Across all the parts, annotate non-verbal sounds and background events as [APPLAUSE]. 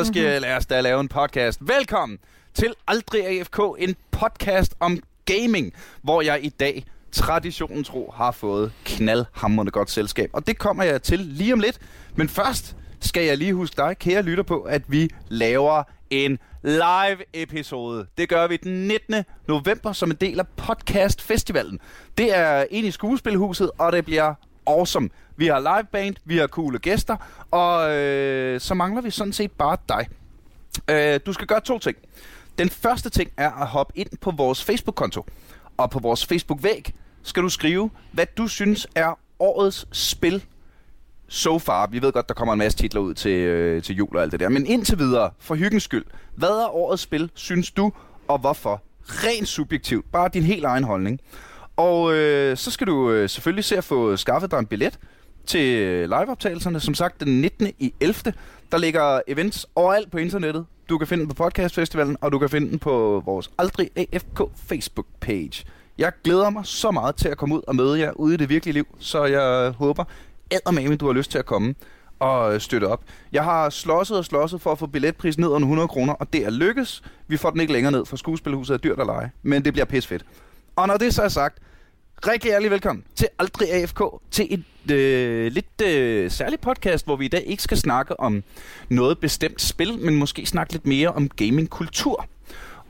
så skal jeg lade os da lave en podcast. Velkommen til Aldrig AFK, en podcast om gaming, hvor jeg i dag traditionen tro har fået knaldhammerende godt selskab. Og det kommer jeg til lige om lidt. Men først skal jeg lige huske dig, kære lytter på, at vi laver en live episode. Det gør vi den 19. november som en del af Podcast Festivalen. Det er ind i skuespilhuset, og det bliver awesome. Vi har live band, vi har coole gæster, og øh, så mangler vi sådan set bare dig. Øh, du skal gøre to ting. Den første ting er at hoppe ind på vores Facebook-konto. Og på vores Facebook-væg skal du skrive, hvad du synes er årets spil so far. Vi ved godt, der kommer en masse titler ud til, øh, til jul og alt det der. Men indtil videre, for hyggens skyld. Hvad er årets spil, synes du, og hvorfor? Rent subjektivt. Bare din helt egen holdning. Og øh, så skal du øh, selvfølgelig se at få skaffet dig en billet til øh, liveoptagelserne. Som sagt, den 19. i 11. Der ligger events overalt på internettet. Du kan finde den på podcastfestivalen, og du kan finde den på vores Aldrig AFK Facebook-page. Jeg glæder mig så meget til at komme ud og møde jer ude i det virkelige liv, så jeg håber, eddermame, du har lyst til at komme og øh, støtte op. Jeg har slåsset og slåsset for at få billetprisen ned under 100 kroner, og det er lykkes. Vi får den ikke længere ned, for skuespilhuset er dyrt at lege, men det bliver pisfedt. Og når det så er sagt, rigtig ærlig velkommen til Aldrig AFK, til et øh, lidt øh, særligt podcast, hvor vi i dag ikke skal snakke om noget bestemt spil, men måske snakke lidt mere om gamingkultur.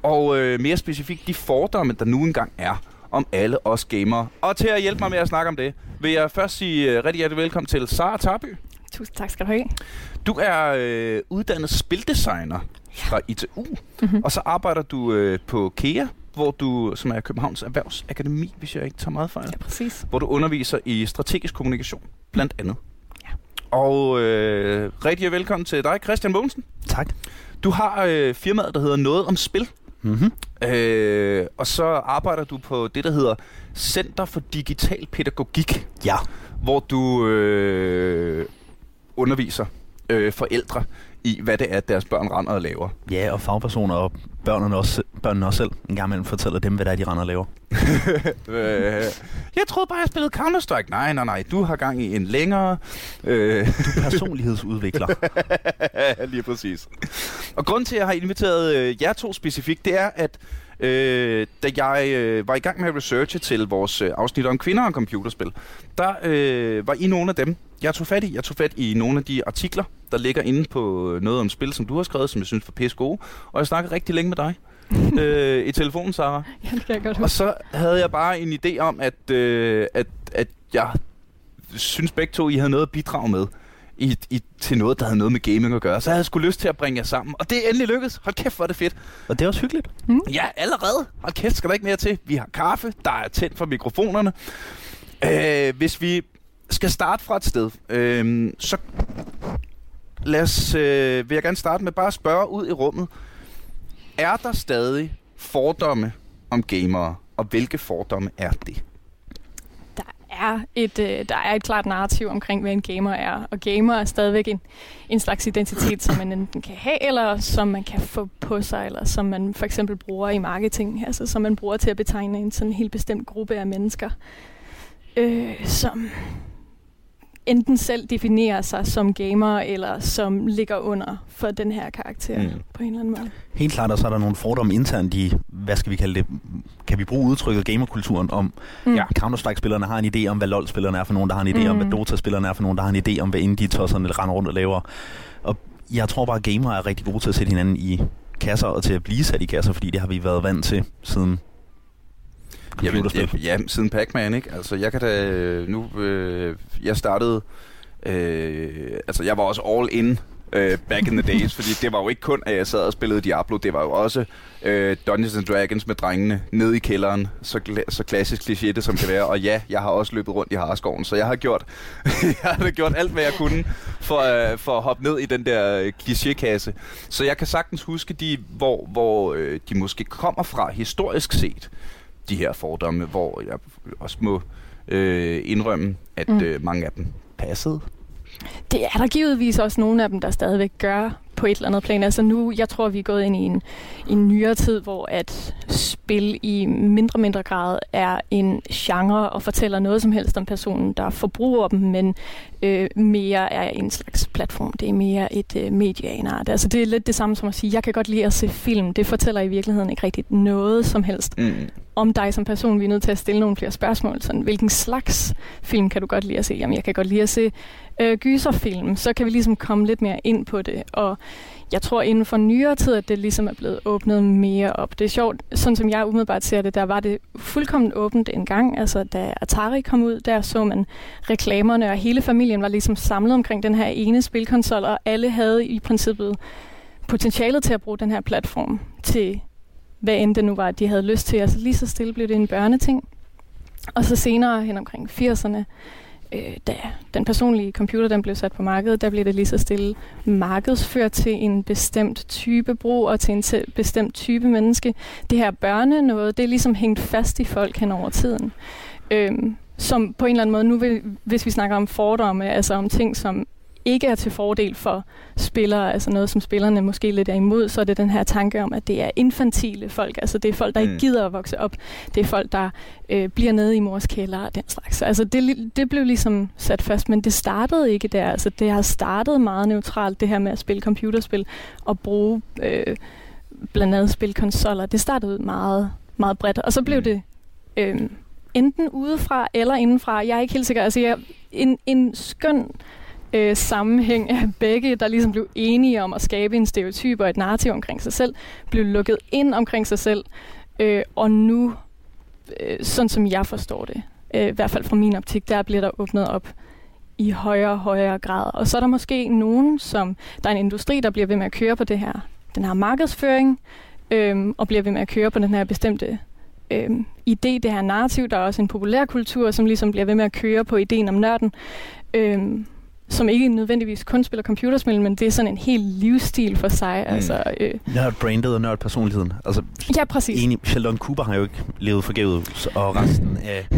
Og øh, mere specifikt de fordomme, der nu engang er om alle os gamere. Og til at hjælpe mig med at snakke om det, vil jeg først sige uh, rigtig hjertelig velkommen til Sara Tarby. Tusind tak skal du have. Du er øh, uddannet spildesigner fra ITU, mm-hmm. og så arbejder du øh, på KEA, hvor du, som er Københavns Erhvervsakademi, hvis jeg ikke tager meget fejl. Ja, præcis. Hvor du underviser i strategisk kommunikation, blandt andet. Ja. Og øh, rigtig velkommen til dig, Christian Mogensen. Tak. Du har øh, firmaet, der hedder Noget om Spil. Mm-hmm. Øh, og så arbejder du på det, der hedder Center for Digital Pædagogik. Ja. Hvor du øh, underviser øh, forældre i, hvad det er, deres børn render og laver. Ja, og fagpersoner og børnene også, børnene også selv en gang imellem fortæller dem, hvad det er, de render og laver. [LAUGHS] øh, jeg troede bare, jeg spillede Counter-Strike. Nej, nej, nej. Du har gang i en længere... Øh... Du er personlighedsudvikler. [LAUGHS] Lige præcis. Og grund til, at jeg har inviteret øh, jer to specifikt, det er, at øh, da jeg øh, var i gang med at researche til vores øh, afsnit om kvinder og computerspil, der øh, var I nogle af dem, jeg tog fat i. Jeg tog fat i nogle af de artikler, der ligger inde på noget om spil, som du har skrevet, som jeg synes var pisse gode. Og jeg snakkede rigtig længe med dig. [LAUGHS] øh, i telefonen, Sarah. Ja, det kan jeg godt Og så havde jeg bare en idé om, at, øh, at, at jeg synes begge to, I havde noget at bidrage med i, i, til noget, der havde noget med gaming at gøre. Så jeg havde sgu lyst til at bringe jer sammen. Og det er endelig lykkedes. Hold kæft, hvor er det fedt. Og det er også hyggeligt. Mm. Ja, allerede. Hold kæft, skal der ikke mere til. Vi har kaffe, der er tændt for mikrofonerne. Øh, hvis vi skal starte fra et sted, øh, så lad os, øh, vil jeg gerne starte med bare at spørge ud i rummet. Er der stadig fordomme om gamere, og hvilke fordomme er det? Er et, øh, der er et klart narrativ omkring, hvad en gamer er. Og gamer er stadigvæk en, en slags identitet, som man enten kan have, eller som man kan få på sig, eller som man for eksempel bruger i marketing, altså som man bruger til at betegne en sådan helt bestemt gruppe af mennesker, øh, som enten selv definerer sig som gamer, eller som ligger under for den her karakter mm. på en eller anden måde. Helt klart, og så er der nogle fordomme internt i, hvad skal vi kalde det, kan vi bruge udtrykket gamerkulturen om, mm. ja, Counter-Strike-spillerne har en idé om, hvad LoL-spillerne er for nogen, der har en idé mm. om, hvad Dota-spillerne er for nogen, der har en idé om, hvad indie-tosserne render rundt og laver. Og jeg tror bare, at gamere er rigtig gode til at sætte hinanden i kasser, og til at blive sat i kasser, fordi det har vi været vant til siden Jamen, ja, ja, siden Pac-Man, ikke? Altså, jeg kan da... Nu, øh, jeg startede... Øh, altså, jeg var også all in øh, back in the days, fordi det var jo ikke kun, at jeg sad og spillede Diablo, det var jo også øh, Dungeons and Dragons med drengene nede i kælderen, så, så klassisk kliché det som kan være. Og ja, jeg har også løbet rundt i Harskoven, så jeg har gjort, [LAUGHS] jeg har gjort alt, hvad jeg kunne for, øh, for at hoppe ned i den der øh, klichékasse. Så jeg kan sagtens huske de, hvor, hvor øh, de måske kommer fra historisk set de her fordomme, hvor jeg også må øh, indrømme, at mm. øh, mange af dem passede. Det er der givetvis også nogle af dem, der stadigvæk gør på et eller andet plan. Altså nu, jeg tror, vi er gået ind i en, en nyere tid, hvor at spil i mindre og mindre grad er en genre og fortæller noget som helst om personen, der forbruger dem, men øh, mere er en slags platform. Det er mere et øh, medieanart. Altså det er lidt det samme som at sige, jeg kan godt lide at se film. Det fortæller i virkeligheden ikke rigtigt noget som helst mm. om dig som person. Vi er nødt til at stille nogle flere spørgsmål. Sådan, hvilken slags film kan du godt lide at se? Jamen, jeg kan godt lide at se øh, gyserfilm. Så kan vi ligesom komme lidt mere ind på det. Og jeg tror inden for nyere tid, at det ligesom er blevet åbnet mere op. Det er sjovt, sådan som jeg umiddelbart ser det, der var det fuldkommen åbent en gang. Altså da Atari kom ud, der så man reklamerne, og hele familien var ligesom samlet omkring den her ene spilkonsol, og alle havde i princippet potentialet til at bruge den her platform til, hvad end det nu var, de havde lyst til. Altså lige så stille blev det en børneting. Og så senere hen omkring 80'erne, øh, da den personlige computer den blev sat på markedet, der blev det lige så stille markedsført til en bestemt type brug og til en bestemt type menneske. Det her børne noget, det er ligesom hængt fast i folk hen over tiden. Øh, som på en eller anden måde, nu vil, hvis vi snakker om fordomme, altså om ting, som ikke er til fordel for spillere, altså noget, som spillerne måske lidt er imod, så er det den her tanke om, at det er infantile folk. Altså det er folk, der mm. ikke gider at vokse op. Det er folk, der øh, bliver nede i mors kælder og den slags. Altså det, det blev ligesom sat fast, men det startede ikke der. Altså det har startet meget neutralt, det her med at spille computerspil og bruge øh, blandt andet spilkonsoller. Det startede meget, meget bredt, og så blev mm. det... Øh, enten udefra eller indenfra. Jeg er ikke helt sikker. Altså, jeg, en, en skøn øh, sammenhæng af begge, der ligesom blev enige om at skabe en stereotyp og et narrativ omkring sig selv, blev lukket ind omkring sig selv, øh, og nu, øh, sådan som jeg forstår det, øh, i hvert fald fra min optik, der bliver der åbnet op i højere og højere grad. Og så er der måske nogen, som der er en industri, der bliver ved med at køre på det her, den her markedsføring, øh, og bliver ved med at køre på den her bestemte øh, idé, det her narrativ. Der er også en populærkultur, som ligesom bliver ved med at køre på ideen om nørden. Øh, som ikke nødvendigvis kun spiller computerspil, men det er sådan en helt livsstil for sig. Mm. Altså, øh. Nørd-brandet og nørd-personligheden. Altså, ja, præcis. Enig, Sheldon Cooper har jo ikke levet forgævet, og resten af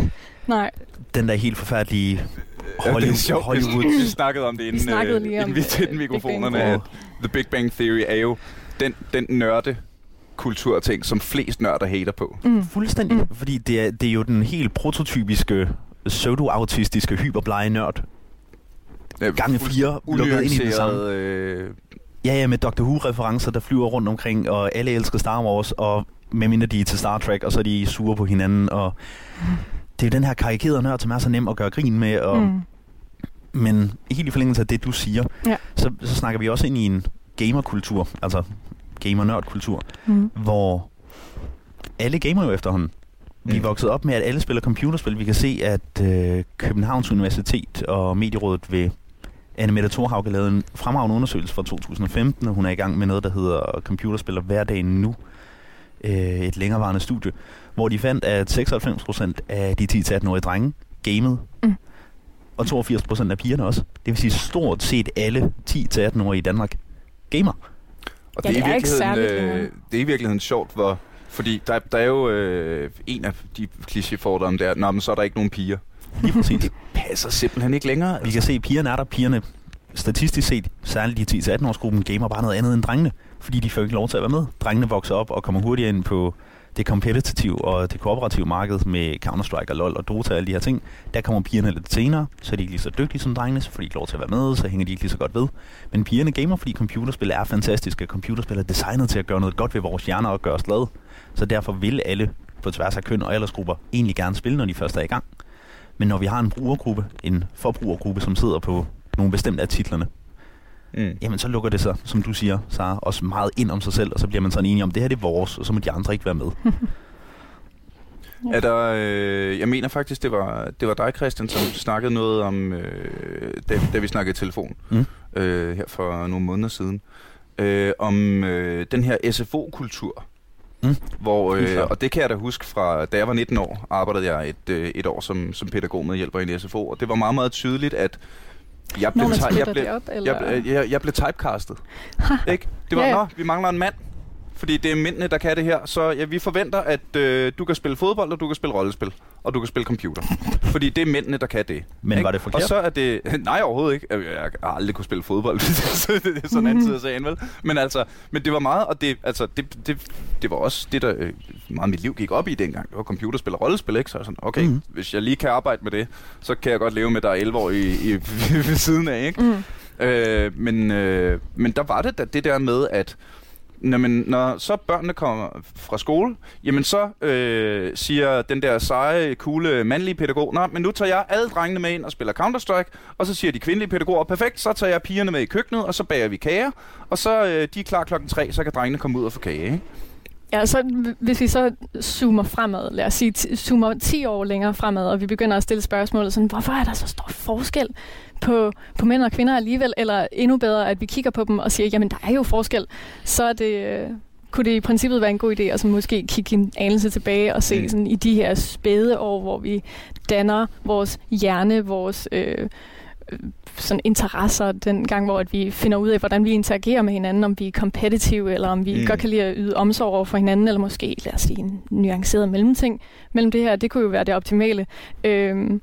Nej. den der helt forfærdelige Hollywood. Ja, det er sjovt. Hollywood. Vi snakkede om det inden, vi, øh, inden vi tændte mikrofonerne. The Big Bang Theory er jo den, den nørde kulturting, som flest nørder hater på. Mm. Fuldstændig. Mm. Fordi det er, det er jo den helt prototypiske pseudo-autistiske hyperblege nørd, gange fire lukket ind i det samme. Øh... Ja, ja, med Doctor Who-referencer, der flyver rundt omkring, og alle elsker Star Wars, og medmindre de er til Star Trek, og så er de sure på hinanden, og det er jo den her karikerede nørd, som er så nem at gøre grin med, og mm. men helt i forlængelse af det, du siger, ja. så, så snakker vi også ind i en gamerkultur, altså gamer-nørd-kultur, mm. hvor alle gamer jo efterhånden. Vi er mm. vokset op med, at alle spiller computerspil. Vi kan se, at øh, Københavns Universitet og Medierådet vil Anne Mette Thorhauge lavede en fremragende undersøgelse fra 2015, og hun er i gang med noget, der hedder Computerspiller hverdagen nu. Øh, et længerevarende studie, hvor de fandt, at 96% af de 10-18-årige drenge gamede, mm. og 82% af pigerne også. Det vil sige stort set alle 10-18-årige i Danmark gamer. Og det, ja, det, er, i virkeligheden, øh, det er i virkeligheden sjovt, hvor fordi der, der er jo øh, en af de klichéfordomme der, Nå, men så er der ikke nogen piger. Lige præcis. det passer simpelthen ikke længere. Vi kan se, at pigerne er der. Pigerne, statistisk set, særligt de 10-18-årsgruppen, gamer bare noget andet end drengene, fordi de får ikke lov til at være med. Drengene vokser op og kommer hurtigere ind på det kompetitive og det kooperative marked med Counter-Strike og LoL og Dota og alle de her ting, der kommer pigerne lidt senere, så er de ikke lige så dygtige som drengene, så får de ikke lov til at være med, så hænger de ikke lige så godt ved. Men pigerne gamer, fordi computerspil er fantastiske. Computerspil er designet til at gøre noget godt ved vores hjerner og gøre os glade. Så derfor vil alle på tværs af køn og aldersgrupper egentlig gerne spille, når de først er i gang. Men når vi har en brugergruppe, en forbrugergruppe, som sidder på nogle bestemte af titlerne, mm. jamen så lukker det sig, som du siger, så også meget ind om sig selv, og så bliver man sådan enig om, det her det er vores, og så må de andre ikke være med. [LAUGHS] Er der, øh, jeg mener faktisk, det var, det var dig, Christian, som snakkede noget om, øh, da, da vi snakkede i telefon, mm. øh, her for nogle måneder siden, øh, om øh, den her SFO-kultur, Mm. Hvor, øh, og det kan jeg da huske fra, da jeg var 19 år, arbejdede jeg et, øh, et år som, som pædagog med hjælper i en SFO, og det var meget, meget tydeligt, at jeg blev, Nå, jeg, blev, op, eller? Jeg, jeg, jeg, jeg blev typecastet. ikke? Det var, ja, ja. nå, vi mangler en mand. Fordi det er mændene, der kan det her. Så ja, vi forventer, at øh, du kan spille fodbold, og du kan spille rollespil, og du kan spille computer. fordi det er mændene, der kan det. Men ikke? var det forkert? Og så er det... [LAUGHS] Nej, overhovedet ikke. Jeg jeg har aldrig kunne spille fodbold. [LAUGHS] det er sådan en anden side af sagen, vel? Men altså, men det var meget, og det, altså, det, det, det var også det, der øh, meget mit liv gik op i dengang. Det var computerspil og rollespil, ikke? Så jeg sådan, okay, mm. hvis jeg lige kan arbejde med det, så kan jeg godt leve med, der er 11 år i, i, [LAUGHS] ved siden af, ikke? Mm. Øh, men, øh, men der var det da, det der med, at når, man, når så børnene kommer fra skole, jamen så øh, siger den der seje, coole, mandlige pædagog, nej, men nu tager jeg alle drengene med ind og spiller Counter-Strike, og så siger de kvindelige pædagoger, perfekt, så tager jeg pigerne med i køkkenet, og så bager vi kager, og så øh, de er klar klokken tre, så kan drengene komme ud og få kage, ikke? Ja, så hvis vi så zoomer fremad, lad os sige, zoomer 10 år længere fremad, og vi begynder at stille spørgsmålet sådan, hvorfor er der så stor forskel på, på mænd og kvinder alligevel, eller endnu bedre, at vi kigger på dem og siger, jamen der er jo forskel, så er det, øh, kunne det i princippet være en god idé at så måske kigge en anelse tilbage og se mm. sådan, i de her spæde år, hvor vi danner vores hjerne, vores øh, sådan interesser, den gang, hvor at vi finder ud af, hvordan vi interagerer med hinanden, om vi er competitive, eller om vi mm. godt kan lide at yde omsorg over for hinanden, eller måske, lad os sige, en nuanceret mellemting mellem det her. Det kunne jo være det optimale. Øhm,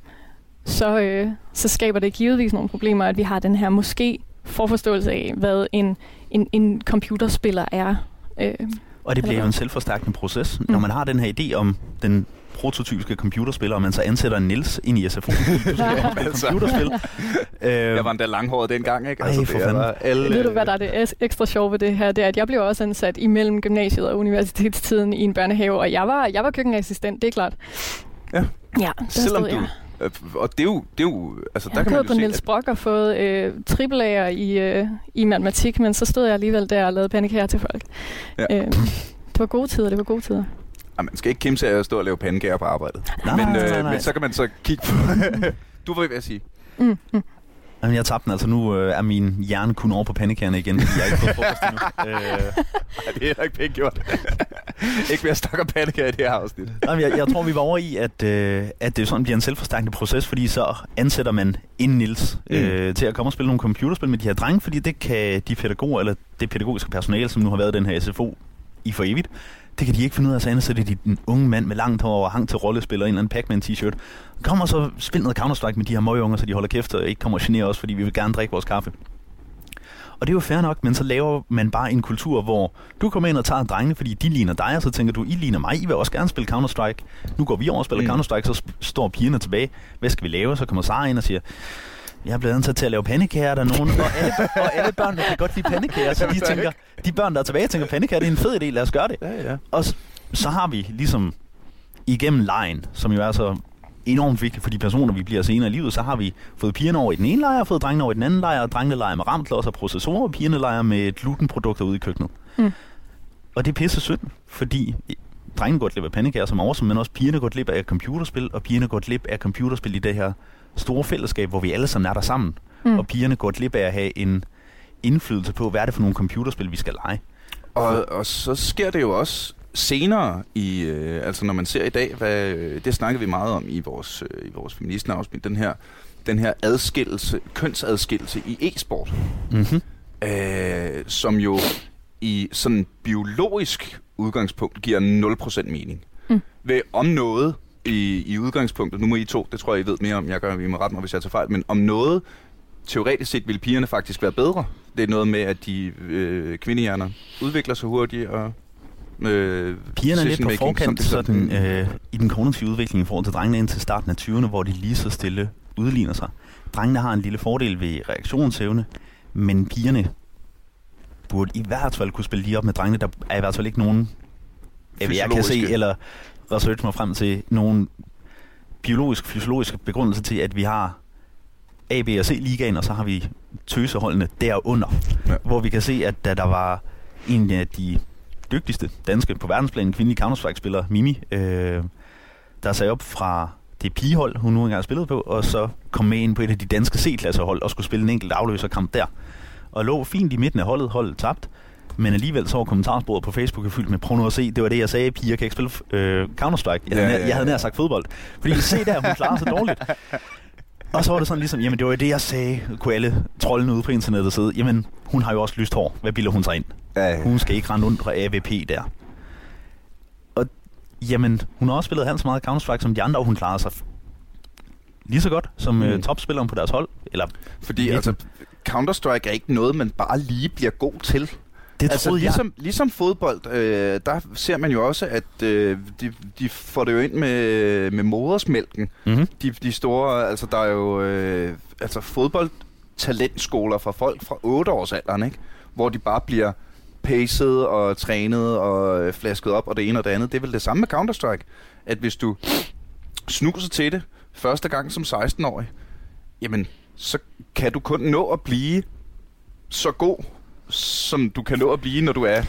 så, øh, så skaber det givetvis nogle problemer, at vi har den her måske forforståelse af, hvad en, en, en computerspiller er. Øh, og det bliver jo en selvforstærkende proces, mm. når man har den her idé om den prototypiske computerspiller, og man så ansætter en Nils ind i SFO. [LAUGHS] computerspil. øh, jeg var endda langhåret dengang, ikke? Altså, ej, for var alle... Ved du, hvad der er det ekstra sjove ved det her? Det er, at jeg blev også ansat imellem gymnasiet og universitetstiden i en børnehave, og jeg var, jeg var køkkenassistent, det er klart. Ja, ja selvom du... Øh, og det er jo... Det er jo altså, jeg der kan man jo på se, Niels Brock og fået øh, tripleager i, øh, i matematik, men så stod jeg alligevel der og lavede pandekager til folk. Ja. Øh, det var gode tider, det var gode tider. Ja, man skal ikke kæmpe sig at stå og lave pandekager på arbejdet. Nej, men, nej, nej, øh, nej. men så kan man så kigge på... [LAUGHS] du var ved at sige. Mm, mm. Jamen, jeg tabte den, altså nu øh, er min hjerne kun over på pandekagerne igen, fordi jeg ikke fået frokost endnu. øh. [LAUGHS] Ej, det er heller ikke pænt gjort. [LAUGHS] ikke mere stak og pandekager i det her afsnit. Jamen, jeg, jeg tror, vi var over i, at, øh, at det sådan bliver en selvforstærkende proces, fordi så ansætter man en Nils mm. øh, til at komme og spille nogle computerspil med de her drenge, fordi det kan de pædagoger, eller det pædagogiske personale, som nu har været i den her SFO i for evigt, det kan de ikke finde ud af, så ansætter de en unge mand med langt hår og hang til rollespiller en eller anden Pac-Man t-shirt. Kommer så spil noget Counter-Strike med de her møgeunger, så de holder kæft og ikke kommer og generer os, fordi vi vil gerne drikke vores kaffe. Og det er jo fair nok, men så laver man bare en kultur, hvor du kommer ind og tager drengene, fordi de ligner dig, og så tænker du, I ligner mig, I vil også gerne spille Counter-Strike. Nu går vi over og spiller mm. Counter-Strike, så står pigerne tilbage. Hvad skal vi lave? Så kommer Sara ind og siger, jeg er blevet ansat til at lave pandekager, der er nogen, og alle, og alle børn, der kan godt lide pandekager, så de tænker, de børn, der er tilbage, tænker, pandekager, det er en fed idé, lad os gøre det. Ja, ja. Og så har vi ligesom igennem lejen, som jo er så enormt vigtigt for de personer, vi bliver senere i livet, så har vi fået pigerne over i den ene lejr, fået drengene over i den anden lejr, og drengene leger med ramklodser og processorer, og pigerne leger med glutenprodukter ude i køkkenet. Mm. Og det er pisse synd, fordi drengene går glip af pandekager som oversom, men også pigerne går glip af computerspil, og pigerne går glip af computerspil i det her store fællesskab, hvor vi alle sammen er der sammen. Mm. Og pigerne går glip af at have en indflydelse på, hvad er det for nogle computerspil, vi skal lege. Og, og så sker det jo også senere i, øh, altså når man ser i dag, hvad, det snakkede vi meget om i vores, øh, i vores feministenafsnit, den her, den her adskillelse, kønsadskillelse i e-sport, mm-hmm. øh, som jo i sådan biologisk udgangspunkt giver 0% mening. Mm. Ved om noget i, i udgangspunktet, nu må I to, det tror jeg, I ved mere om, jeg gør, vi må rette mig, hvis jeg tager fejl, men om noget, teoretisk set vil pigerne faktisk være bedre. Det er noget med, at de øh, kvindehjerner udvikler sig hurtigt, og øh, Pigerne er lidt på forkant sådan, øh, i den kognitive udvikling i forhold til drengene indtil starten af 20'erne, hvor de lige så stille udligner sig. Drengene har en lille fordel ved reaktionsevne, men pigerne burde i hvert fald kunne spille lige op med drengene. Der er i hvert fald ikke nogen, jeg kan se, eller research mig frem til, nogen biologisk, fysiologisk begrundelse til, at vi har A, B og C ligaen, og så har vi tøseholdene derunder. Ja. Hvor vi kan se, at da der var en af de dygtigste danske på verdensplan, kvindelige Counter-Strike-spiller, Mimi, øh, der sagde op fra det pigehold, hun nu engang spillet på, og så kom med ind på et af de danske C-klassehold og skulle spille en enkelt afløserkamp der. Og lå fint i midten af holdet, holdet tabt, men alligevel så var kommentarsporet på Facebook fyldt med, prøv nu at se, det var det, jeg sagde, piger kan ikke spille øh, Counter-Strike. Jeg, ja, ja, ja. jeg havde nær sagt fodbold. Fordi se der, hun klarer sig dårligt. [LAUGHS] Og så var det sådan ligesom, jamen det var jo det, jeg sagde, kunne alle trollene ude på internettet sidde. Jamen, hun har jo også lyst hår. Hvad bilder hun sig ind? Ja. Hun skal ikke rende rundt på AVP der. Og jamen, hun har også spillet hans meget Counter-Strike som de andre, og hun klarer sig lige så godt som øh, mm. uh, topspilleren på deres hold. Eller Fordi altså, Counter-Strike er ikke noget, man bare lige bliver god til. Det altså, jeg. Ligesom, ligesom fodbold, øh, der ser man jo også, at øh, de, de får det jo ind med, med modersmælken. Mm-hmm. De, de store, altså der er jo øh, altså fodboldtalentskoler for folk fra 8 års alderen, ikke? hvor de bare bliver paced og trænet og øh, flasket op og det ene og det andet. Det er vel det samme med Counter-Strike, at hvis du snuser til det første gang som 16-årig, jamen så kan du kun nå at blive så god, som du kan nå at blive, når du er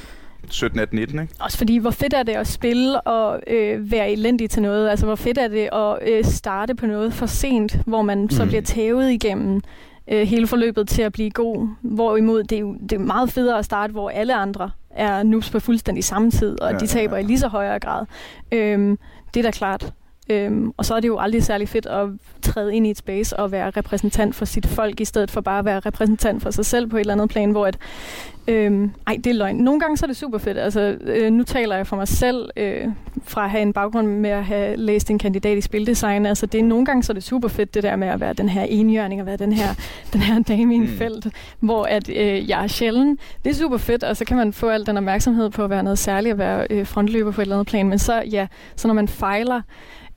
17, 18, 19, ikke? Også fordi, hvor fedt er det at spille og øh, være elendig til noget? Altså, hvor fedt er det at øh, starte på noget for sent, hvor man mm. så bliver tævet igennem øh, hele forløbet til at blive god? Hvorimod, det er jo det er meget federe at starte, hvor alle andre er noobs på fuldstændig samme tid, og ja, de taber ja, ja. i lige så højere grad. Øhm, det er da klart. Øhm, og så er det jo aldrig særlig fedt at træde ind i et space og være repræsentant for sit folk, i stedet for bare at være repræsentant for sig selv på et eller andet plan, hvor at, øhm, ej, det er løgn. Nogle gange så er det super fedt. Altså, øh, nu taler jeg for mig selv, øh, fra at have en baggrund med at have læst en kandidat i spildesign. Altså, det er nogle gange så er det super fedt, det der med at være den her enhjørning, og være den her, [LAUGHS] den her dame i en mm. felt, hvor at, øh, jeg er sjælden. Det er super fedt, og så kan man få al den opmærksomhed på at være noget særligt, at være øh, frontløber på et eller andet plan. Men så, ja, så når man fejler,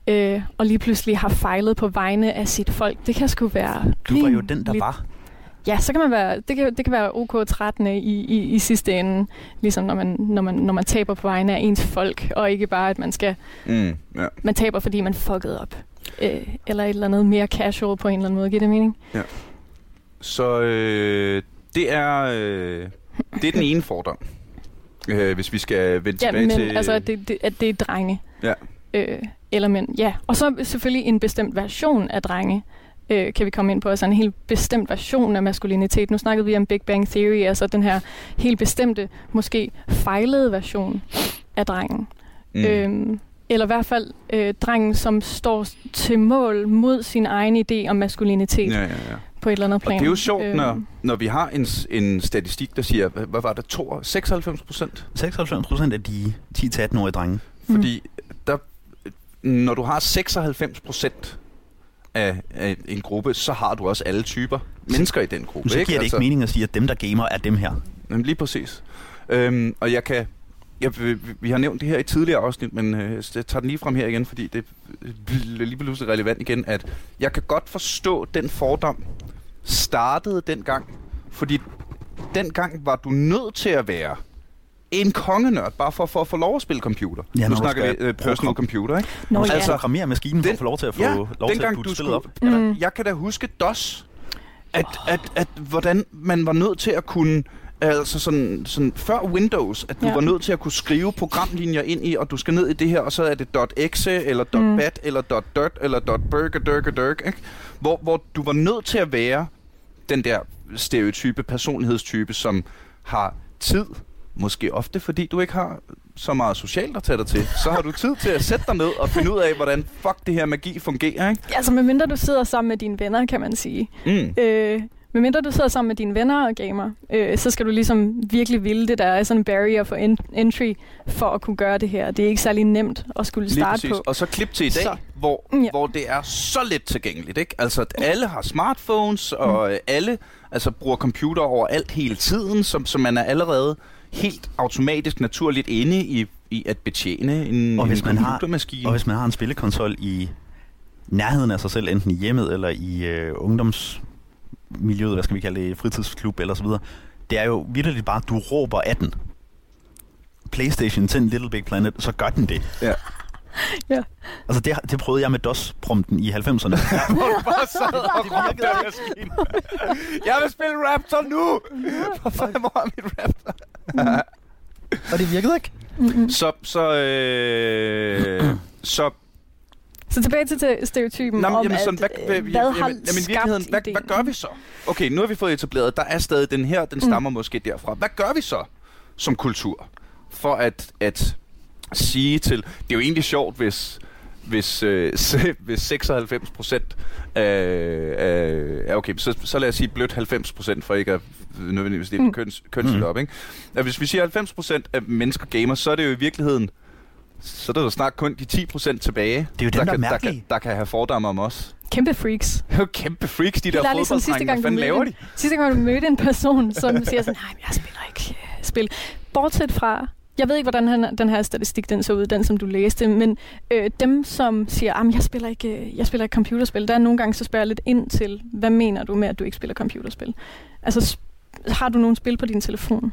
øh, og lige pludselig har fejlet på vegne af sit folk. Det kan sgu være... Du var jo den, der var. Ja, så kan man være, det kan, det kan være OK 13 i, i, i sidste ende, ligesom når man, når, man, når man taber på vegne af ens folk, og ikke bare, at man skal... Mm, ja. Man taber, fordi man fuckede op. Øh, eller et eller andet mere casual på en eller anden måde. Giver det mening? Ja. Så øh, det er... Øh, det er den ene fordom. Øh, hvis vi skal vende ja, tilbage men, til... altså, at det, det, at det er drenge. Ja. Øh, eller mænd. Ja, og så selvfølgelig en bestemt version af drenge, øh, kan vi komme ind på. Altså en helt bestemt version af maskulinitet. Nu snakkede vi om Big Bang Theory, altså den her helt bestemte, måske fejlede version af drengen. Mm. Øhm, eller i hvert fald øh, drengen, som står til mål mod sin egen idé om maskulinitet. Ja, ja, ja. På et eller andet plan. Og det er jo sjovt, øhm. når, når vi har en, en statistik, der siger, hvad var det, 96 procent? 96 procent af de 10-18-årige drenge. Fordi mm. Når du har 96 procent af, af en gruppe, så har du også alle typer mennesker i den gruppe. Så giver ikke? det ikke altså, mening at sige, at dem, der gamer, er dem her. Jamen, lige præcis. Øhm, og jeg kan... Jeg, vi, vi har nævnt det her i tidligere afsnit, men øh, jeg tager den lige frem her igen, fordi det er lige pludselig relevant igen, at jeg kan godt forstå den fordom startede dengang, fordi dengang var du nødt til at være en kongenørd, bare for, for at få lov at spille computer. Ja, nu snakker vi uh, personal computer, ikke? Nå, altså, ja. programmere maskinen den, for at få lov til at få ja, lov til at putte spillet op. Mm. Jeg kan da huske DOS, at, oh. at, at, at hvordan man var nødt til at kunne Altså sådan, sådan før Windows, at du ja. var nødt til at kunne skrive programlinjer ind i, og du skal ned i det her, og så er det .exe, eller mm. .bat, eller .dirt, eller .burger, dirk, dirk, ikke? Hvor, hvor du var nødt til at være den der stereotype, personlighedstype, som har tid Måske ofte, fordi du ikke har så meget socialt at tage dig til. Så har du tid til at sætte dig ned og finde ud af, hvordan fuck det her magi fungerer, ikke? Ja, altså medmindre du sidder sammen med dine venner, kan man sige. Mm. Øh, medmindre du sidder sammen med dine venner og gamer, øh, så skal du ligesom virkelig ville det. Der er sådan en barrier for en- entry for at kunne gøre det her. Det er ikke særlig nemt at skulle starte på. Og så klip til i dag, så. hvor, ja. hvor det er så let tilgængeligt. Ikke? Altså, at alle har smartphones, og mm. alle altså, bruger computer over alt hele tiden, som, som man er allerede helt automatisk naturligt inde i, i at betjene en, og hvis en man computermaskine. Har, og hvis man har en spillekonsol i nærheden af sig selv, enten i hjemmet eller i øh, ungdomsmiljøet, hvad skal vi kalde det, fritidsklub eller så videre, det er jo virkelig bare, at du råber af den. Playstation til en Little Big Planet, så gør den det. Ja. [LAUGHS] ja. Altså, det, det prøvede jeg med DOS-prompten i 90'erne. [LAUGHS] Hvor du bare sad [LAUGHS] og det Jeg vil spille Raptor nu! Hvor fanden var mit Raptor? Mm. Og det virkede ikke. Mm-hmm. Så, så, øh, [CLEARS THROAT] så så tilbage til stereotypen Nå, om, jamen, sådan, hvad, hvad, hvad jamen, har jamen, virkeligheden, hvad, hvad gør vi så? Okay, nu har vi fået etableret, der er stadig den her, den stammer mm. måske derfra. Hvad gør vi så som kultur for at, at sige til... Det er jo egentlig sjovt, hvis hvis, øh, [LAUGHS] hvis 96 procent af, af, okay, så, så lad os sige blødt 90 procent, for ikke at nødvendigvis det er mm. køns, kønsligt op, ikke? Hvis vi siger 90 procent af mennesker gamer, så er det jo i virkeligheden så er der jo snart kun de 10 procent tilbage, det er jo dem, der, der, kan, der, kan, der kan have fordomme om os. Kæmpe freaks. Det [LAUGHS] er jo kæmpe freaks, de der fodbolddrenge. Hvad fanden laver de? Sidste gang du mødte en person, som siger sådan, nej, jeg spiller ikke uh, spil. Bortset fra, jeg ved ikke, hvordan han, den her statistik den så ud, den som du læste, men øh, dem, som siger, at jeg spiller ikke, øh, jeg spiller ikke computerspil, der er nogle gange, så spørger jeg lidt ind til, hvad mener du med, at du ikke spiller computerspil? Altså, har du nogle spil på din telefon?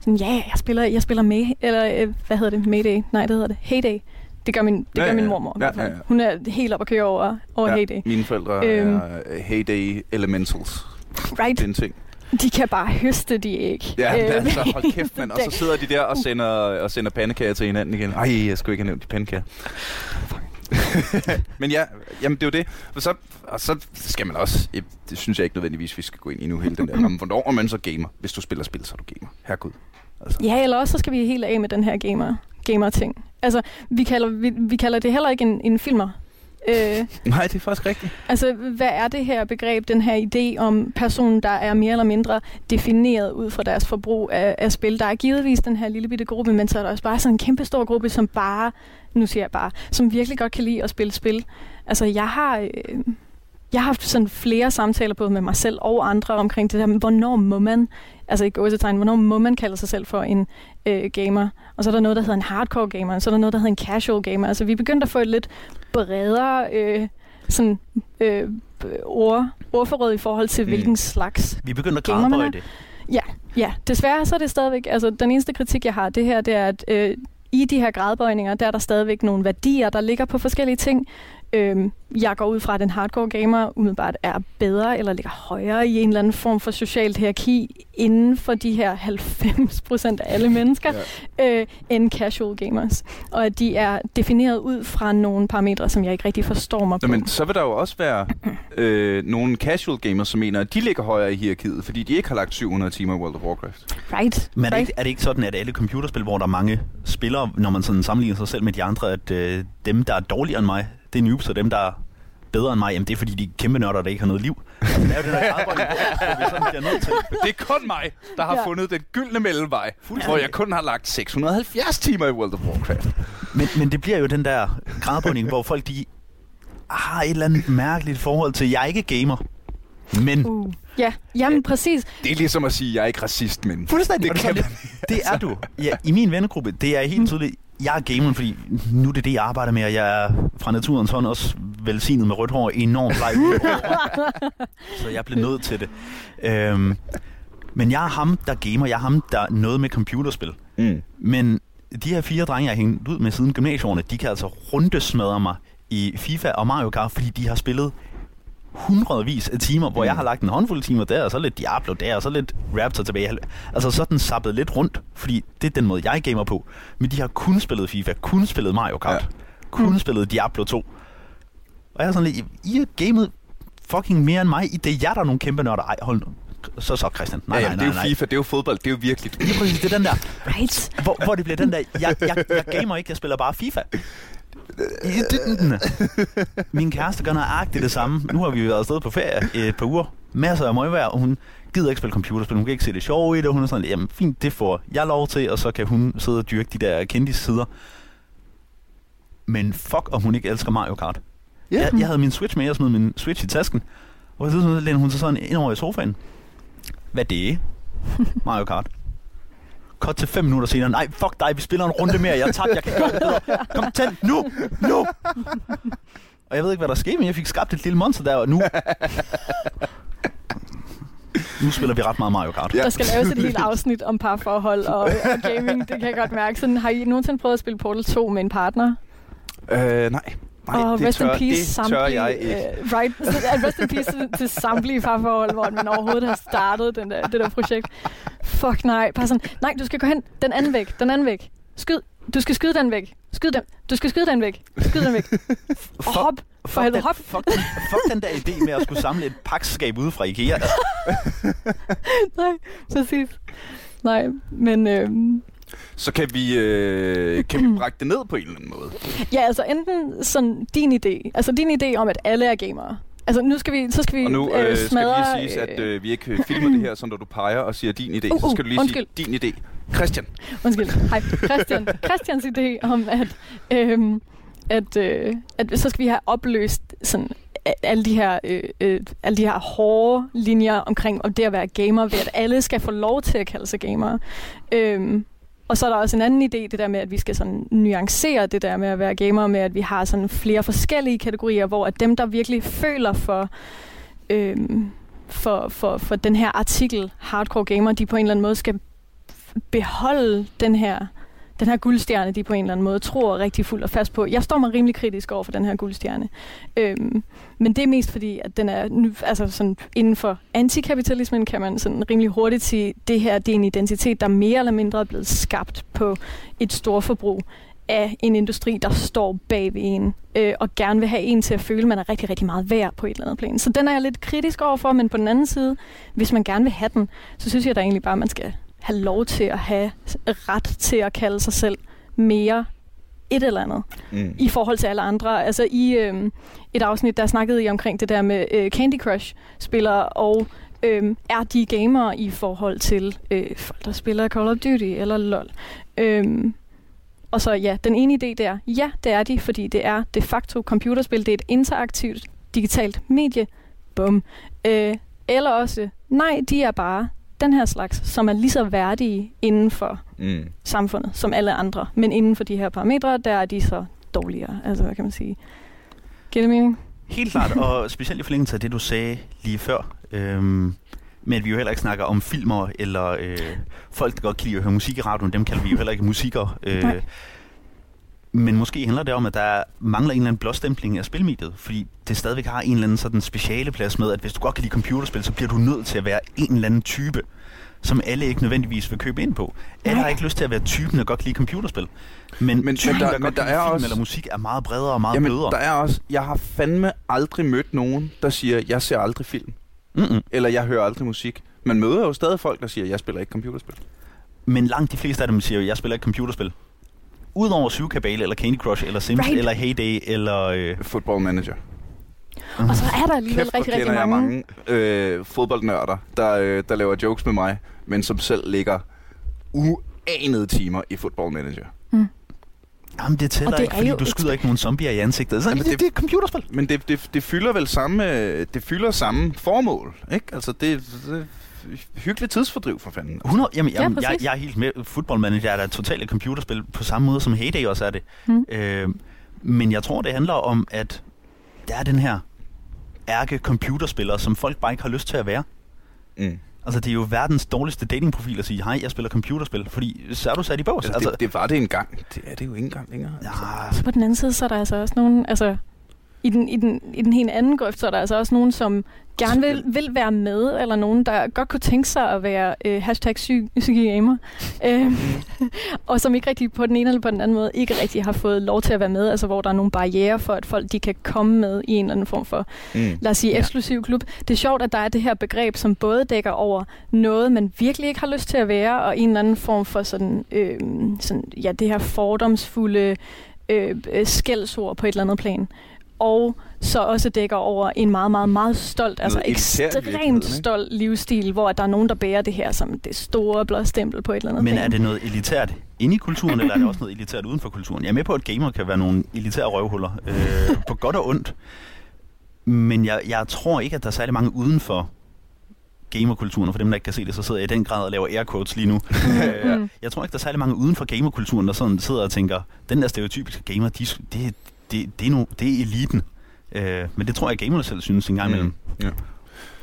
Sådan, ja, jeg spiller, jeg spiller med, eller øh, hvad hedder det, Mayday? Nej, det hedder det, Heyday. Det gør min, det ja, gør min mormor. Ja, ja, ja. Hun er helt op at køre over, over ja, Heyday. Mine forældre øhm, er Heyday Elementals. Right. Det er en ting. De kan bare høste de ikke. Ja, øh, altså, [LAUGHS] hold kæft, mand. Og så sidder de der og sender, og sender pandekager til hinanden igen. Ej, jeg skulle ikke have nævnt de pandekager. [LAUGHS] Men ja, jamen det er jo det. Og så, og så skal man også, det synes jeg ikke nødvendigvis, vi skal gå ind i nu, hele den der, men hvornår man så gamer? Hvis du spiller spil, så er du gamer. Herregud. Altså. Ja, eller også så skal vi helt af med den her gamer, gamer-ting. Altså, vi kalder, vi, vi kalder det heller ikke en, en filmer. Øh, Nej, det er faktisk rigtigt. Altså, hvad er det her begreb, den her idé om personen, der er mere eller mindre defineret ud fra deres forbrug af, af spil? Der er givetvis den her lille bitte gruppe, men så er der også bare sådan en kæmpe stor gruppe, som bare, nu siger jeg bare, som virkelig godt kan lide at spille spil. Altså, jeg har... Øh, jeg har haft sådan flere samtaler både med mig selv og andre omkring det der, hvornår må man, altså i gåsetegn, hvornår må man kalde sig selv for en øh, gamer? Og så er der noget, der hedder en hardcore gamer, og så er der noget, der hedder en casual gamer. Altså vi er begyndt at få et lidt bredere øh, sådan, øh, ord, ordforråd i forhold til, mm. hvilken slags Vi er begyndt at gradbøje det. Ja, ja, desværre så er det stadigvæk, altså den eneste kritik, jeg har, det her, det er, at øh, i de her gradbøjninger, der er der stadigvæk nogle værdier, der ligger på forskellige ting. Øhm, jeg går ud fra, at den hardcore gamer umiddelbart er bedre eller ligger højere i en eller anden form for socialt hierarki inden for de her 90 procent af alle mennesker ja. øh, end casual gamers. Og at de er defineret ud fra nogle parametre, som jeg ikke rigtig forstår mig på. Men så vil der jo også være øh, nogle casual gamers, som mener, at de ligger højere i hierarkiet, fordi de ikke har lagt 700 timer i World of Warcraft. Right. Men er det, right. ikke, er det ikke sådan, at alle computerspil, hvor der er mange spillere, når man sådan sammenligner sig selv med de andre, at øh, dem, der er dårligere end mig, det er noobs, og dem, der er bedre end mig, jamen det er fordi, de er kæmpe nørder, der ikke har noget liv. Altså, det er jo den der [LAUGHS] arbejde, hvor vi nødt til. Det er kun mig, der har ja. fundet den gyldne mellemvej, hvor jeg kun har lagt 670 timer i World of Warcraft. Men, men det bliver jo den der gradbøjning, hvor folk de har et eller andet mærkeligt forhold til, jeg er ikke gamer, men... Uh. Ja, jamen præcis. Det er ligesom at sige, at jeg er ikke racist, men... Fuldstændig. Det, kan man... det er du. Ja, I min vennegruppe, det er helt mm. tydeligt jeg er gamer, fordi nu er det det, jeg arbejder med, og jeg er fra naturens hånd også velsignet med rødt hår enormt bleg. [LAUGHS] så jeg blev nødt til det. Øhm, men jeg er ham, der gamer. Jeg er ham, der er noget med computerspil. Mm. Men de her fire drenge, jeg har hængt ud med siden gymnasieårene, de kan altså rundesmadre mig i FIFA og Mario Kart, fordi de har spillet hundredvis af timer, hvor mm. jeg har lagt en håndfuld timer der, og så lidt Diablo der, og så lidt Raptor tilbage. Altså så er den sappet lidt rundt, fordi det er den måde, jeg gamer på. Men de har kun spillet FIFA, kun spillet Mario Kart, ja. kun mm. spillet Diablo 2. Og jeg er sådan lidt, I har gamet fucking mere end mig. I det jer, der er nogle kæmpe nørder. Ej, hold nu. Så så, Christian. Nej, ja, ja, nej, det er jo FIFA, det er jo fodbold, det er jo virkelig. Det er præcis, det er den der. Right. Hvor, hvor det bliver den der, jeg, jeg, jeg gamer ikke, jeg spiller bare FIFA. Min kæreste gør nøjagtigt det samme. Nu har vi været afsted på ferie et par uger. Masser af møgvejr, og hun gider ikke spille computerspil. Hun kan ikke se det sjove i det. Hun er sådan, jamen fint, det får jeg lov til, og så kan hun sidde og dyrke de der kendte sider. Men fuck, om hun ikke elsker Mario Kart. Yeah. Jeg, jeg havde min Switch med, jeg smed min Switch i tasken. Og så lænede hun sig sådan ind over i sofaen. Hvad det er? Mario Kart. Kort til fem minutter senere. Nej, fuck dig, vi spiller en runde mere. Jeg tabt, jeg kan gøre det Kom, tænd, nu, nu. Og jeg ved ikke, hvad der skete, men jeg fik skabt et lille monster der, og nu... nu spiller vi ret meget Mario Kart. Ja. Der skal laves et helt afsnit om parforhold og, og gaming, det kan jeg godt mærke. Sådan, har I nogensinde prøvet at spille Portal 2 med en partner? Øh, nej. Nej, oh, det, rest tør, in peace, det samtlige, tør jeg ikke. Uh, right, [LAUGHS] rest in peace til, til samtlige farforhold, hvor man overhovedet har startet den der, det der projekt. Fuck nej. Bare sådan, nej, du skal gå hen, den anden væk, den anden væk. Skyd, du skal skyde den væk. Skyd den. Du skal skyde den væk. Skyd den væk. [LAUGHS] Og hop. For helvede, hop. Fuck den, fuck den der idé med at skulle samle et pakskab ude fra Ikea. [LAUGHS] nej, præcis. Nej, men... Øhm, Så kan vi, øh, kan vi brække det ned på en eller anden måde? Ja, altså enten sådan din idé, altså din idé om, at alle er gamere. Altså nu skal vi, så skal vi Og nu øh, øh, skal smadre... det lige siges, at øh, vi ikke filmer det her, som når du peger og siger din idé. Uh, så skal du lige uh, sige din idé. Christian. Undskyld. Hej. Christian. Christians idé om, at, øhm, at, øh, at så skal vi have opløst sådan, alle de her øh, øh, alle de her hårde linjer omkring om det at være gamer, ved at alle skal få lov til at kalde sig gamer. Øhm, og så er der også en anden idé, det der med, at vi skal sådan nuancere det der med at være gamer, med at vi har sådan flere forskellige kategorier, hvor at dem, der virkelig føler for, øhm, for, for, for den her artikel, hardcore gamer, de på en eller anden måde skal beholde den her, den her guldstjerne, de på en eller anden måde tror rigtig fuldt og fast på. Jeg står mig rimelig kritisk over for den her guldstjerne. Øhm, men det er mest fordi, at den er altså sådan, inden for antikapitalismen, kan man sådan rimelig hurtigt sige, det her det er en identitet, der mere eller mindre er blevet skabt på et storforbrug af en industri, der står bag ved en, øh, og gerne vil have en til at føle, at man er rigtig, rigtig meget værd på et eller andet plan. Så den er jeg lidt kritisk overfor, men på den anden side, hvis man gerne vil have den, så synes jeg da egentlig bare, at man skal have lov til at have ret til at kalde sig selv mere et eller andet Mm. i forhold til alle andre. Altså i øh, et afsnit, der snakkede I omkring det der med øh, Candy Crush-spillere, og øh, er de gamere i forhold til øh, folk, der spiller Call of Duty eller LoL. Øh, og så ja, den ene idé der, ja, det er de, fordi det er de facto computerspil, det er et interaktivt digitalt medie. Bum. Øh, eller også, nej, de er bare den her slags, som er lige så værdige inden for Mm. samfundet som alle andre. Men inden for de her parametre, der er de så dårligere. Altså, hvad kan man sige? Giver det mening? Helt klart, og [LAUGHS] specielt i forlængelse af det, du sagde lige før, øhm, med at vi jo heller ikke snakker om filmer, eller øh, folk, der godt kan lide at høre musik i radioen, dem kalder vi jo heller ikke musikere. Øh, Nej. Men måske handler det om, at der mangler en eller anden blåstempling af spilmediet, fordi det stadigvæk har en eller anden sådan speciale plads med, at hvis du godt kan lide computerspil, så bliver du nødt til at være en eller anden type, som alle ikke nødvendigvis vil købe ind på. Alle Nej. har ikke lyst til at være typen, der godt kan lide computerspil. Men, Men- typen, men der- der, men godt der er film også- eller musik, er meget bredere og meget Jamen, blødere. der er også... Jeg har fandme aldrig mødt nogen, der siger, jeg ser aldrig film. Mm-mm. Eller jeg hører aldrig musik. Man møder jo stadig folk, der siger, jeg spiller ikke computerspil. Men langt de fleste af dem siger jeg spiller ikke computerspil. Udover Syvkabale, eller Candy Crush, eller Sims, Right. eller Heyday, eller... Øh, Football Manager. Og så er der alligevel Kæft, rigtig, rigtig mange. mange øh, fodboldnørder, der, øh, der laver jokes med mig, men som selv ligger uanede timer i Football Manager. jamen, det tæller det ikke, er fordi du et- skyder ikke nogen zombier i ansigtet. Så, Jamen, det, det- det, er et computerspil. Men det, det, det fylder vel samme, øh, det fylder samme formål, ikke? Altså, det, det hyggeligt tidsfordriv for fanden. 100, jamen, Ja, jamen jeg, præcis. jeg er helt med. Football Manager er da totalt et computerspil, på samme måde som Heyday også er det. Mm. Øh, men jeg tror, det handler om, at der er den her ærke computerspiller, som folk bare ikke har lyst til at være. Mm. Altså, det er jo verdens dårligste datingprofil at sige, hej, jeg spiller computerspil, fordi så er du sat i bås. Altså, det, det var det engang. Det er det jo ikke engang længere. ja, Så på den anden side, så er der altså også nogen, altså i den, i den, i den helt anden grøft, så er der altså også nogen, som gerne vil, vil være med, eller nogen, der godt kunne tænke sig at være øh, hashtag syg, gamer, øh, [LAUGHS] og som ikke rigtig på den ene eller på den anden måde, ikke rigtig har fået lov til at være med, altså hvor der er nogle barriere for, at folk de kan komme med i en eller anden form for Mm. lad os sige, Ja. eksklusiv klub. Det er sjovt, at der er det her begreb, som både dækker over noget, man virkelig ikke har lyst til at være, og en eller anden form for sådan, øh, sådan ja, det her fordomsfulde øh, øh, skældsord på et eller andet plan. Og så også dækker over en meget, meget, meget stolt, altså ekstremt stolt livsstil, hvor der er nogen, der bærer det her som det store blå stempel på et eller andet Men plan. er det noget elitært inde i kulturen, eller er det også noget elitært uden for kulturen? Jeg er med på, at gamer kan være nogle elitære røvhuller, øh, på godt og ondt. Men jeg, jeg tror ikke, at der er særlig mange uden for gamerkulturen, og for dem, der ikke kan se det, så sidder jeg i den grad og laver air quotes lige nu. Mm. [LAUGHS] jeg tror ikke, der er særlig mange uden for gamerkulturen, der sådan sidder og tænker, den der stereotypiske gamer, de, det, det, det, er no, det er eliten. Øh, men det tror jeg, gamerne selv synes en gang imellem. Ja.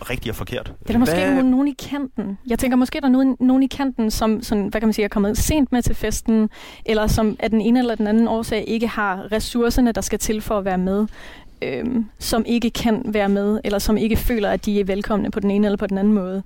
Rigtig og forkert. Det er der måske Hvad- nogen, nogen i kanten. Jeg tænker måske, der er nogen, nogen i kanten, som sådan, hvad kan man sige, er kommet sent med til festen, eller som af den ene eller den anden årsag ikke har ressourcerne, der skal til for at være med, øhm, som ikke kan være med, eller som ikke føler, at de er velkomne på den ene eller på den anden måde,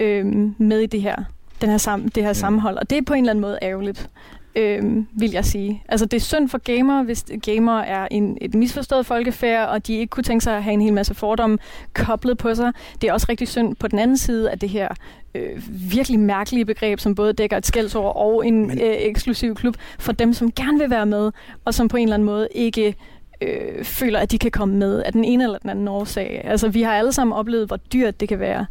øhm, med i det her, den her sam, det her Mm. sammenhold. Og det er på en eller anden måde ærgerligt. Øh, vil jeg sige. Altså, det er synd for gamer, hvis gamer er en, et misforstået folkefærd, og de ikke kunne tænke sig at have en hel masse fordomme koblet på sig. Det er også rigtig synd på den anden side af det her øh, virkelig mærkelige begreb, som både dækker et skældsord og en Men... øh, eksklusiv klub, for dem, som gerne vil være med, og som på en eller anden måde ikke øh, føler, at de kan komme med af den ene eller den anden årsag. Altså, vi har alle sammen oplevet, hvor dyrt det kan være.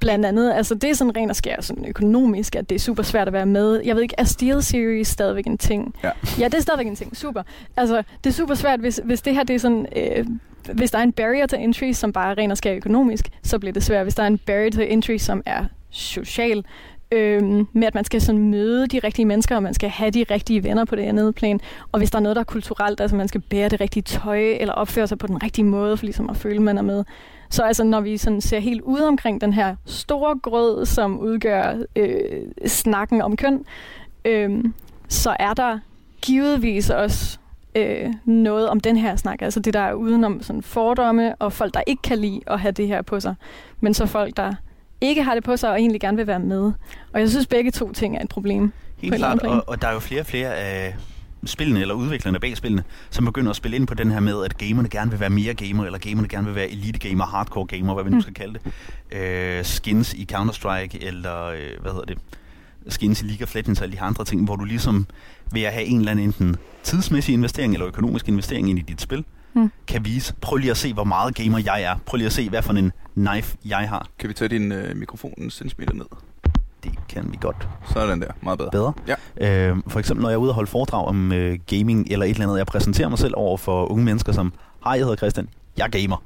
Blandt andet, altså det er sådan rent og skær sådan økonomisk, at det er super svært at være med. Jeg ved ikke, er Steel Series stadigvæk en ting? Ja, ja det er stadigvæk en ting. Super. Altså, det er super svært, hvis, hvis det her det er sådan... Øh, hvis der er en barrier to entry, som bare er ren og skær økonomisk, så bliver det svært. Hvis der er en barrier to entry, som er social, øhm, med at man skal sådan møde de rigtige mennesker, og man skal have de rigtige venner på det andet plan. Og hvis der er noget, der er kulturelt, altså man skal bære det rigtige tøj, eller opføre sig på den rigtige måde, for ligesom at føle, man er med. Så altså, når vi sådan ser helt ud omkring den her store grød, som udgør øh, snakken om køn, øh, så er der givetvis også øh, noget om den her snak. Altså det, der er udenom sådan fordomme, og folk, der ikke kan lide at have det her på sig. Men så folk, der ikke har det på sig og egentlig gerne vil være med. Og jeg synes, begge to ting er et problem. Helt klart, og, og der er jo flere og flere af spillene eller udviklerne bag spillene, som begynder at spille ind på den her med, at gamerne gerne vil være mere gamer, eller gamerne gerne vil være elite gamer, hardcore gamer, hvad vi nu mm. skal kalde det. Øh, skins i Counter-Strike, eller øh, hvad hedder det, skins i League of Legends, eller de andre ting, hvor du ligesom ved at have en eller anden enten tidsmæssig investering, eller økonomisk investering ind i dit spil, mm. kan vise, prøv lige at se, hvor meget gamer jeg er. Prøv lige at se, hvad for en knife jeg har. Kan vi tage din øh, mikrofon en centimeter ned? Det kan vi godt. Så er den der. Meget bedre. Bedre? Ja. Øh, for eksempel, når jeg er ude og holde foredrag om øh, gaming eller et eller andet, jeg præsenterer mig selv over for unge mennesker som, hej, jeg hedder Christian, jeg gamer.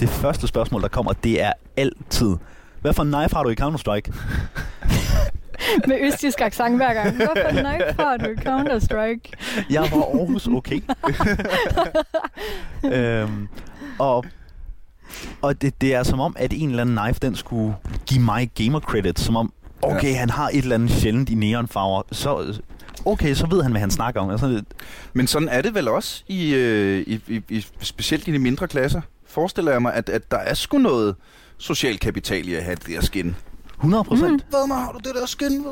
Det første spørgsmål, der kommer, det er altid, hvad for en knife har du i Counter-Strike? [LAUGHS] Med østjysk accent hver gang. Hvad for en knife har du i Counter-Strike? [LAUGHS] Jeg var Aarhus okay. [LAUGHS] øhm, og og det, det er som om, at en eller anden knife, den skulle give mig gamer credit, som om, okay, ja. han har et eller andet sjældent i neonfarver, så okay, så ved han, hvad han snakker om. Altså, Men sådan er det vel også, i, øh, i, i, i specielt i de mindre klasser. Forestiller jeg mig, at, at der er sgu noget social kapital i at have det der skin. 100 procent. Mm. Hvad har du det der skin?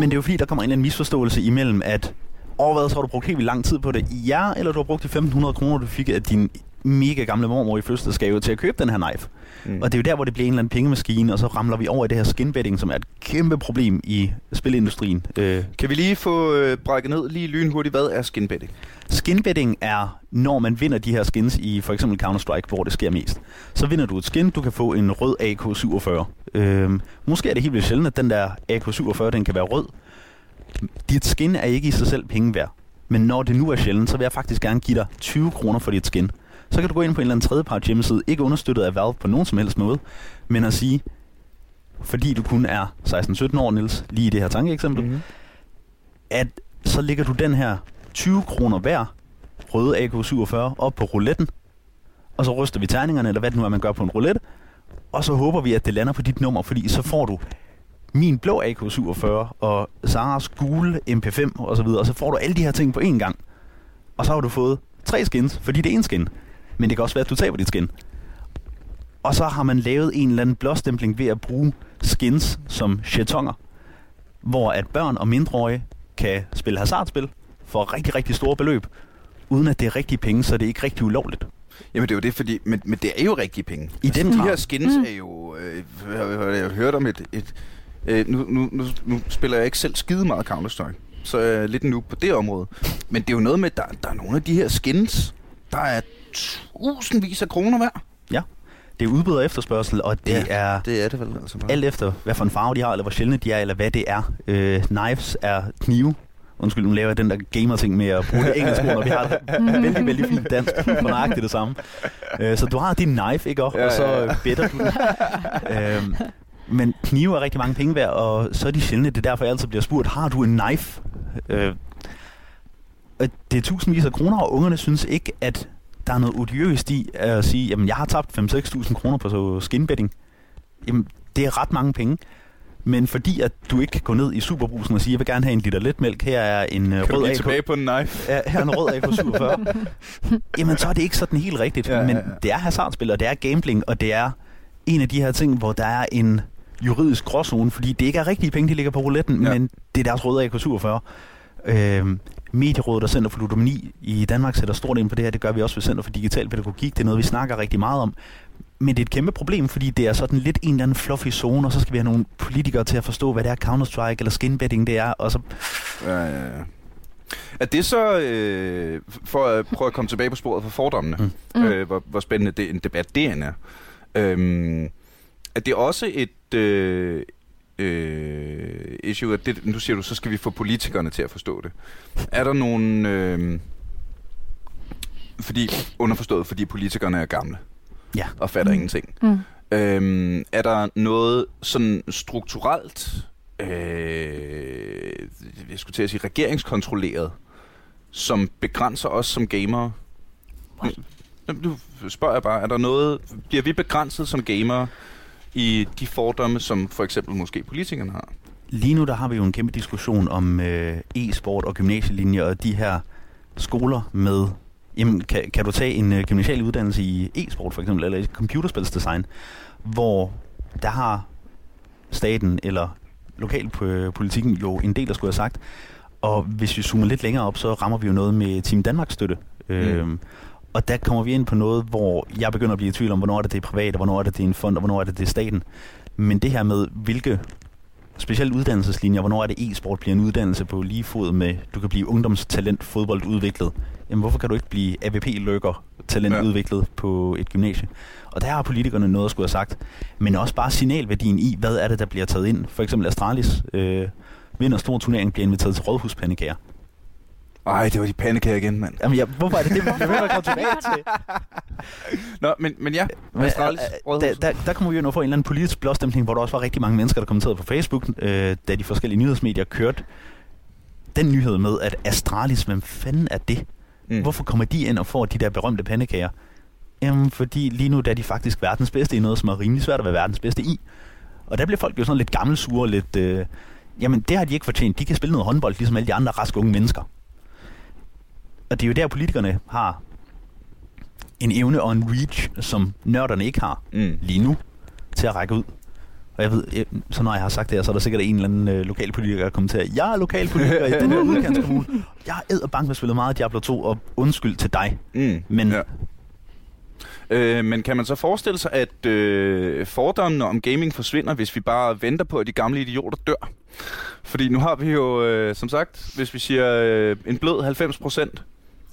Men det er jo fordi, der kommer en eller anden misforståelse imellem, at over hvad, så har du brugt helt vildt lang tid på det. Ja, eller du har brugt de 1.500 kroner, du fik af din mega gamle mormor i fødselsdagsgave til at købe den her knife. Mm. Og det er jo der, hvor det bliver en eller anden pengemaskine, og så ramler vi over i det her skinbetting, som er et kæmpe problem i spilindustrien. Øh. Kan vi lige få øh, brækket ned lige lynhurtigt, hvad er skinbetting? Skinbetting er, når man vinder de her skins i for eksempel Counter-Strike, hvor det sker mest. Så vinder du et skin, du kan få en rød AK-47. Øh, måske er det helt vildt sjældent, at den der AK-47, den kan være rød. Dit skin er ikke i sig selv penge værd. Men når det nu er sjældent, så vil jeg faktisk gerne give dig 20 kroner for dit skin så kan du gå ind på en eller anden tredjepart hjemmeside, ikke understøttet af Valve på nogen som helst måde, men at sige, fordi du kun er 16-17 år, Niels, lige i det her tankeeksempel, mm-hmm. at så lægger du den her 20 kroner hver røde AK-47 op på rouletten, og så ryster vi terningerne, eller hvad det nu er, man gør på en roulette, og så håber vi, at det lander på dit nummer, fordi så får du min blå AK-47 og Saras gule MP5 og så videre, og så får du alle de her ting på én gang. Og så har du fået tre skins, fordi det er en skin men det kan også være, at du taber dit skin. Og så har man lavet en eller anden blåstempling ved at bruge skins som jetonger, hvor at børn og mindreårige kan spille hasardspil for rigtig, rigtig store beløb, uden at det er rigtige penge, så det er ikke rigtig ulovligt. Jamen det er jo det, fordi, men, men det er jo rigtige penge. I altså, den de her skins mm. er jo, øh, jeg har hørt om et, et øh, nu, nu, nu, nu spiller jeg ikke selv skide meget Counter-Strike, så er jeg lidt nu på det område. Men det er jo noget med, at der, der er nogle af de her skins, der er tusindvis af kroner værd. Ja. Det er udbud og efterspørgsel, og det ja, er, det er det vel, altså bare. alt efter, hvad for en farve de har, eller hvor sjældne de er, eller hvad det er. Øh, knives er knive. Undskyld, nu laver jeg den der gamer-ting med at bruge det engelske ord, når vi har det [LAUGHS] vældig, vældig fint dansk, for nøjagtigt det samme. Øh, så du har din knife, ikke? Og, ja, og så ja, ja. bedder du øh, men knive er rigtig mange penge værd, og så er de sjældne. Det er derfor, jeg altid bliver spurgt, har du en knife? Øh, det er tusindvis af kroner, og ungerne synes ikke, at der er noget odiøst i at sige, jamen jeg har tabt 5-6.000 kroner på så skinbetting. Jamen det er ret mange penge. Men fordi at du ikke kan gå ned i superbrusen og sige, jeg vil gerne have en liter letmælk, her er en kan rød AK. tilbage på en knife? Ja, her er en rød AK47. [LAUGHS] jamen så er det ikke sådan helt rigtigt. Ja, ja, ja. Men det er hasardspil, og det er gambling, og det er en af de her ting, hvor der er en juridisk gråzone, fordi det ikke er rigtige penge, de ligger på rouletten, ja. men det er deres røde AK47. Øh, Medierådet og Center for Ludomani i Danmark sætter stort ind på det her. Det gør vi også ved Center for Digital Pædagogik. Det er noget, vi snakker rigtig meget om. Men det er et kæmpe problem, fordi det er sådan lidt en eller anden fluffy zone, og så skal vi have nogle politikere til at forstå, hvad det er Counter-Strike eller skinbetting det er, og så... Ja, ja, ja. Er det så, øh, for at prøve at komme tilbage på sporet for fordommene, mm. øh, hvor, hvor spændende det, en debat det er, øh, er det også et øh, øh, issue, at det, nu siger du, så skal vi få politikerne til at forstå det. Er der nogen... Øh, fordi, underforstået, fordi politikerne er gamle ja. og fatter mm. ingenting. Mm. Øhm, er der noget sådan strukturelt, øh, jeg skulle til at sige regeringskontrolleret, som begrænser os som gamere? Nu spørger jeg bare, er der noget, bliver vi begrænset som gamere i de fordomme, som for eksempel måske politikerne har? Lige nu der har vi jo en kæmpe diskussion om øh, e-sport og gymnasielinjer og de her skoler med Jamen, kan, kan du tage en uh, gymnasial uddannelse i e-sport for eksempel, eller i computerspilsdesign, hvor der har staten eller lokalpolitikken jo en del, der skulle have sagt. Og hvis vi zoomer lidt længere op, så rammer vi jo noget med Team Danmarks støtte. Mm. Øhm, og der kommer vi ind på noget, hvor jeg begynder at blive i tvivl om, hvornår er det, det er privat, og hvornår er det, det er en fond, og hvornår er det, det er staten. Men det her med, hvilke specielt uddannelseslinjer, hvornår er det e-sport bliver en uddannelse på lige fod med, du kan blive ungdomstalent fodboldudviklet. Jamen hvorfor kan du ikke blive AVP-løkker talent ja. udviklet på et gymnasie? Og der har politikerne noget at skulle have sagt. Men også bare signalværdien i, hvad er det, der bliver taget ind. For eksempel Astralis øh, vinder stor turnering, bliver inviteret til rådhuspandekager. Ej, det var de pandekager igen, mand. Jamen, ja, hvorfor er det det, vi vil komme tilbage til? [LAUGHS] Nå, men, men ja, Astralis øh, der, der, der kommer vi jo nu få en eller anden politisk blåstemning, hvor der også var rigtig mange mennesker, der kommenterede på Facebook, øh, da de forskellige nyhedsmedier kørte den nyhed med, at Astralis, hvem fanden er det? Mm. Hvorfor kommer de ind og får de der berømte pandekager? Jamen, fordi lige nu der er de faktisk verdens bedste i noget, som er rimelig svært at være verdens bedste i. Og der bliver folk jo sådan lidt gammelsure, lidt... Øh, jamen, det har de ikke fortjent. De kan spille noget håndbold, ligesom alle de andre raske unge mennesker. Og det er jo der, politikerne har en evne og en reach, som nørderne ikke har mm. lige nu, til at række ud. Og jeg ved, jeg, så når jeg har sagt det her, så er der sikkert en eller anden øh, lokalpolitiker, der kommer til at jeg er lokalpolitiker i [LAUGHS] den her udkantskommune. Jeg er bank med spillet meget Diablo 2, og undskyld til dig. Mm. Men ja. Øh, men kan man så forestille sig, at øh, fordommene om gaming forsvinder, hvis vi bare venter på, at de gamle idioter dør? Fordi nu har vi jo, øh, som sagt, hvis vi siger øh, en blød 90 procent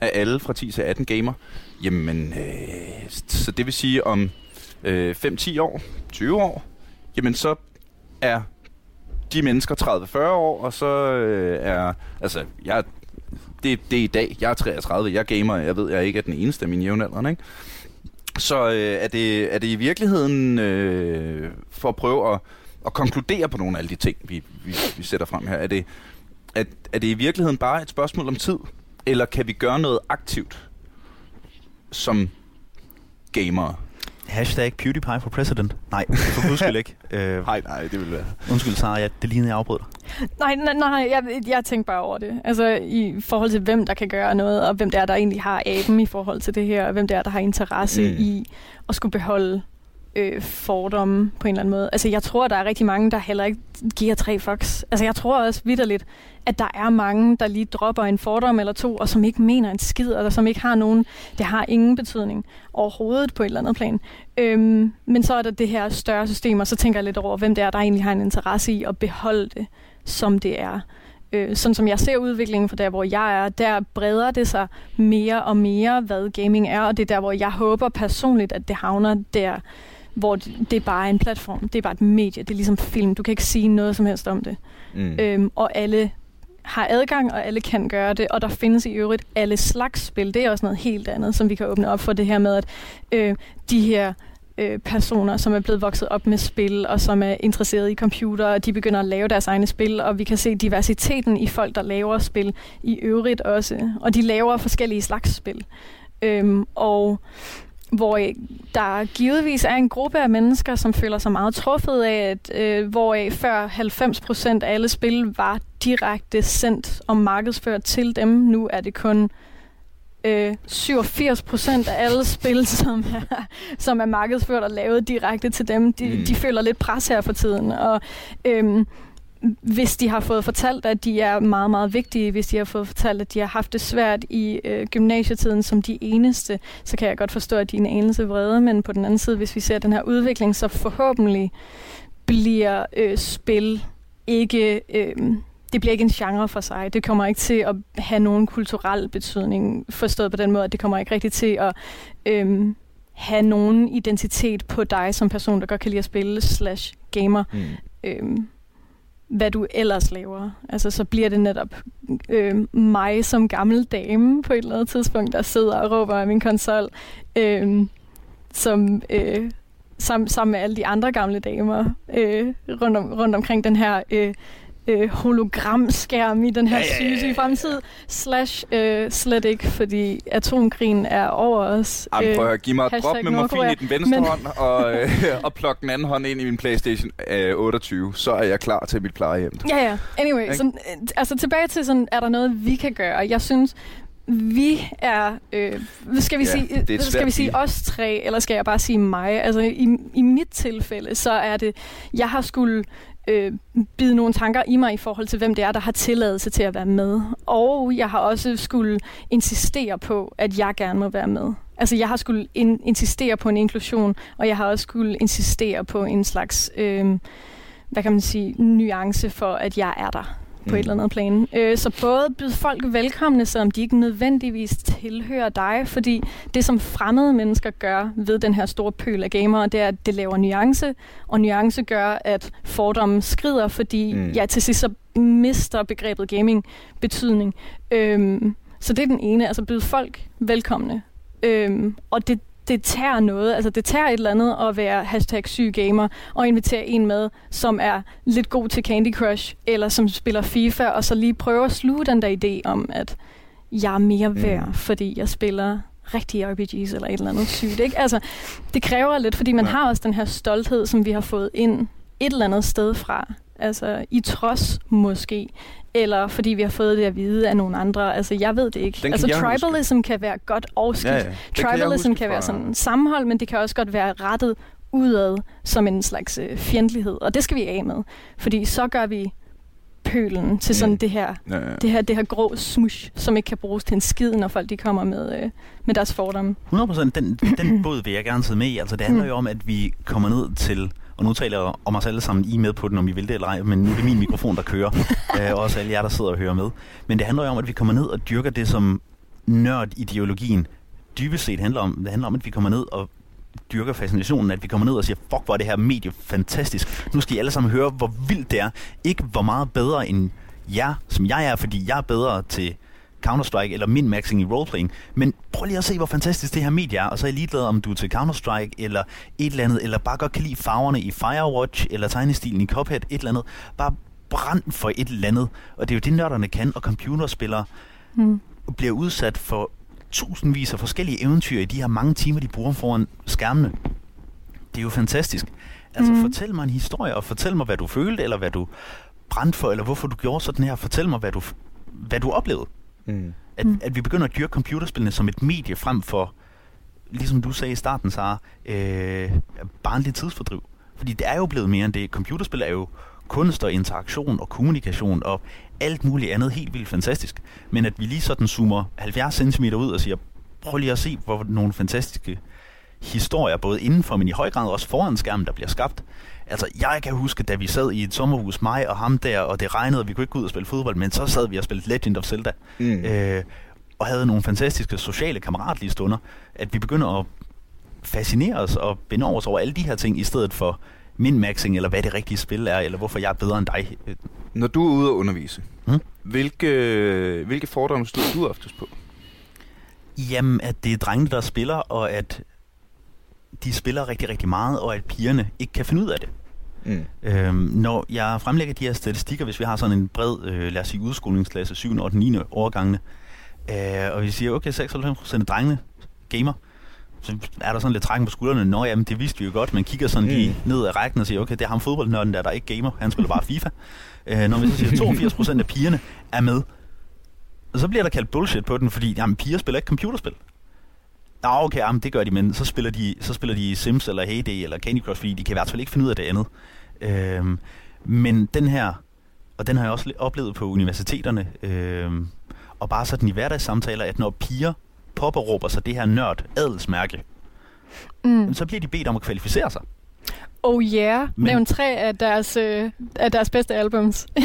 af alle fra 10 til 18 gamer, jamen, øh, så det vil sige om øh, 5-10 år, 20 år, jamen så er de mennesker 30-40 år, og så øh, er, altså, jeg, det, det er i dag, jeg er 33, jeg gamer, jeg ved, jeg ikke er den eneste af mine jævnaldrende, ikke? Så øh, er, det, er det i virkeligheden, øh, for at prøve at, at konkludere på nogle af alle de ting, vi, vi, vi sætter frem her, er det, at, er det i virkeligheden bare et spørgsmål om tid? Eller kan vi gøre noget aktivt som gamere? Hashtag PewDiePie for president. Nej, for guds skyld ikke. [LAUGHS] Øh, nej, nej, det vil være. Undskyld, Sara, ja, det lignede, jeg afbrød dig. Nej, nej, nej jeg, jeg tænker bare over det. Altså i forhold til, hvem der kan gøre noget, og hvem der er, der egentlig har aben i forhold til det her, og hvem der er, der har interesse mm. i at skulle beholde øh, fordomme på en eller anden måde. Altså, jeg tror, der er rigtig mange, der heller ikke giver tre fucks. Altså, jeg tror også vidderligt, at der er mange, der lige dropper en fordom eller to, og som ikke mener en skid, eller som ikke har nogen, det har ingen betydning overhovedet på et eller andet plan. Øhm, men så er der det her større system, og så tænker jeg lidt over, hvem det er, der egentlig har en interesse i at beholde det, som det er. Øh, sådan som jeg ser udviklingen fra der, hvor jeg er, der breder det sig mere og mere, hvad gaming er, og det er der, hvor jeg håber personligt, at det havner der, hvor det, det er bare en platform, det er bare et medie, det er ligesom film, du kan ikke sige noget som helst om det. Mm. Øhm, og alle har adgang, og alle kan gøre det, og der findes i øvrigt alle slags spil. Det er også noget helt andet, som vi kan åbne op for det her med, at øh, de her øh, personer, som er blevet vokset op med spil, og som er interesseret i computer, og de begynder at lave deres egne spil, og vi kan se diversiteten i folk, der laver spil i øvrigt også, og de laver forskellige slags spil. Øhm, og hvor der givetvis er en gruppe af mennesker, som føler sig meget truffet af, at øh, hvor før 90 procent af alle spil var direkte sendt og markedsført til dem. Nu er det kun øh, 87 procent af alle spil, [LAUGHS] som er, som er markedsført og lavet direkte til dem. De, mm. de føler lidt pres her for tiden. Og, øh, hvis de har fået fortalt, at de er meget, meget vigtige, hvis de har fået fortalt, at de har haft det svært i øh, gymnasietiden som de eneste, så kan jeg godt forstå, at de er en anelse vrede, men på den anden side, hvis vi ser den her udvikling, så forhåbentlig bliver øh, spil ikke... Øh, det bliver ikke en genre for sig. Det kommer ikke til at have nogen kulturel betydning, forstået på den måde, at det kommer ikke rigtig til at øhm, have nogen identitet på dig som person, der godt kan lide at spille slash gamer. Mm. Øhm, hvad du ellers laver. Altså, så bliver det netop øh, mig som gammel dame på et eller andet tidspunkt, der sidder og råber af min konsol, øh, som øh, sammen, sammen med alle de andre gamle damer øh, rundt, om, rundt omkring den her øh, øh, hologramskærm i den her ja, ja, ja, fremtid, slash øh, slet ikke, fordi atomkrigen er over os. Jamen, prøv at give mig et drop med morfin i den venstre men... hånd, og, øh, og plug den anden hånd ind i min Playstation øh, 28, så er jeg klar til mit plejehjem. Ja, ja. Anyway, sådan, øh, altså tilbage til sådan, er der noget, vi kan gøre? Jeg synes, vi er, øh, skal vi ja, sige, skal vi sige os tre, eller skal jeg bare sige mig? Altså i, i mit tilfælde, så er det, jeg har skulle øh, bide nogle tanker i mig i forhold til, hvem det er, der har tilladelse til at være med. Og jeg har også skulle insistere på, at jeg gerne må være med. Altså, jeg har skulle in- insistere på en inklusion, og jeg har også skulle insistere på en slags, øh, hvad kan man sige, nuance for, at jeg er der på mm. et eller andet plan. Øh, så både byde folk velkomne, selvom de ikke nødvendigvis tilhører dig, fordi det, som fremmede mennesker gør ved den her store pøl af gamere, det er, at det laver nuance, og nuance gør, at fordommen skrider, fordi mm. ja, til sidst så mister begrebet gaming betydning. Øhm, så det er den ene, altså byde folk velkomne. Øhm, og det, det tager noget, altså det tager et eller andet at være hashtag syg gamer og invitere en med, som er lidt god til Candy Crush, eller som spiller FIFA, og så lige prøve at sluge den der idé om, at jeg er mere mm. værd, mm. fordi jeg spiller rigtige RPGs eller et eller andet sygt. Ikke? Altså, det kræver lidt, fordi man ja. har også den her stolthed, som vi har fået ind et eller andet sted fra. Altså i trods måske eller fordi vi har fået det at vide af nogle andre. Altså, jeg ved det ikke. Den altså, tribalism huske. kan være godt og skidt. Ja, ja. Tribalism kan, kan være sådan sammenhold, men det kan også godt være rettet udad som en slags øh, fjendtlighed. Og det skal vi af med. Fordi så gør vi pølen til sådan mm. det, her, ja, ja. det her det her grå smush, som ikke kan bruges til en skid, når folk de kommer med, øh, med deres fordomme. 100% den, den [LAUGHS] båd vil jeg gerne sidde med i. Altså, det handler mm. jo om, at vi kommer ned til og nu taler jeg om os alle sammen, I med på den, om I vil det eller ej, men nu er det min mikrofon, der kører, [LAUGHS] øh, og også alle jer, der sidder og hører med. Men det handler jo om, at vi kommer ned og dyrker det, som nørd-ideologien dybest set handler om. Det handler om, at vi kommer ned og dyrker fascinationen, at vi kommer ned og siger, fuck, hvor er det her medie fantastisk. Nu skal I alle sammen høre, hvor vildt det er. Ikke hvor meget bedre end jer, som jeg er, fordi jeg er bedre til Counter-Strike eller min-maxing i roleplaying. Men prøv lige at se, hvor fantastisk det her medie er, og så er jeg ligeglad, om du er til Counter-Strike eller et eller andet, eller bare godt kan lide farverne i Firewatch, eller tegnestilen i Cuphead, et eller andet. Bare brand for et eller andet. Og det er jo det, nørderne kan, og computerspillere mm. bliver udsat for tusindvis af forskellige eventyr i de her mange timer, de bruger foran skærmene. Det er jo fantastisk. Altså, mm. fortæl mig en historie, og fortæl mig, hvad du følte, eller hvad du brændte for, eller hvorfor du gjorde sådan her. Fortæl mig, hvad du, hvad du oplevede. Mm. At, mm. at vi begynder at dyrke computerspillene som et medie frem for, ligesom du sagde i starten, så øh, barnligt tidsfordriv. Fordi det er jo blevet mere end det. Computerspil er jo kunst og interaktion og kommunikation og alt muligt andet helt vildt fantastisk. Men at vi lige sådan zoomer 70 cm ud og siger, prøv lige at se, hvor nogle fantastiske historier, både indenfor, men i høj grad også foran skærmen, der bliver skabt. Altså, jeg kan huske, da vi sad i et sommerhus, mig og ham der, og det regnede, og vi kunne ikke gå ud og spille fodbold, men så sad vi og spillede Legend of Zelda. Mm. Øh, og havde nogle fantastiske sociale kammeratlige stunder, at vi begynder at fascinere os og binde os over alle de her ting, i stedet for min-maxing, eller hvad det rigtige spil er, eller hvorfor jeg er bedre end dig. Når du er ude at undervise, hmm? hvilke, hvilke fordomme stod du oftest på? Jamen, at det er drengene, der spiller, og at de spiller rigtig, rigtig meget, og at pigerne ikke kan finde ud af det. Mm. Øhm, når jeg fremlægger de her statistikker, hvis vi har sådan en bred, øh, lad os sige, udskolingsklasse, 7. og 9. årgangene, øh, og vi siger, okay, 96% af drengene gamer, så er der sådan lidt trækken på skuldrene. Nå jamen, det vidste vi jo godt. Man kigger sådan mm. lige ned ad rækken og siger, okay, det er ham fodboldnørden der, der ikke gamer. Han spiller bare FIFA. øh, når vi så siger, 82% af pigerne er med, så bliver der kaldt bullshit på den, fordi jamen, piger spiller ikke computerspil. Nå, okay, jamen, det gør de, men så spiller de, så spiller de Sims eller Heyday eller Candy Crush, fordi de kan i hvert fald ikke finde ud af det andet. Øhm, men den her og den har jeg også oplevet på universiteterne, øh, og bare sådan i hverdagssamtaler, at når piger påberåber sig det her nørd adelsmærke, mm. så bliver de bedt om at kvalificere sig. Oh yeah, Men, nævn tre af deres, øh, af deres bedste albums. ja,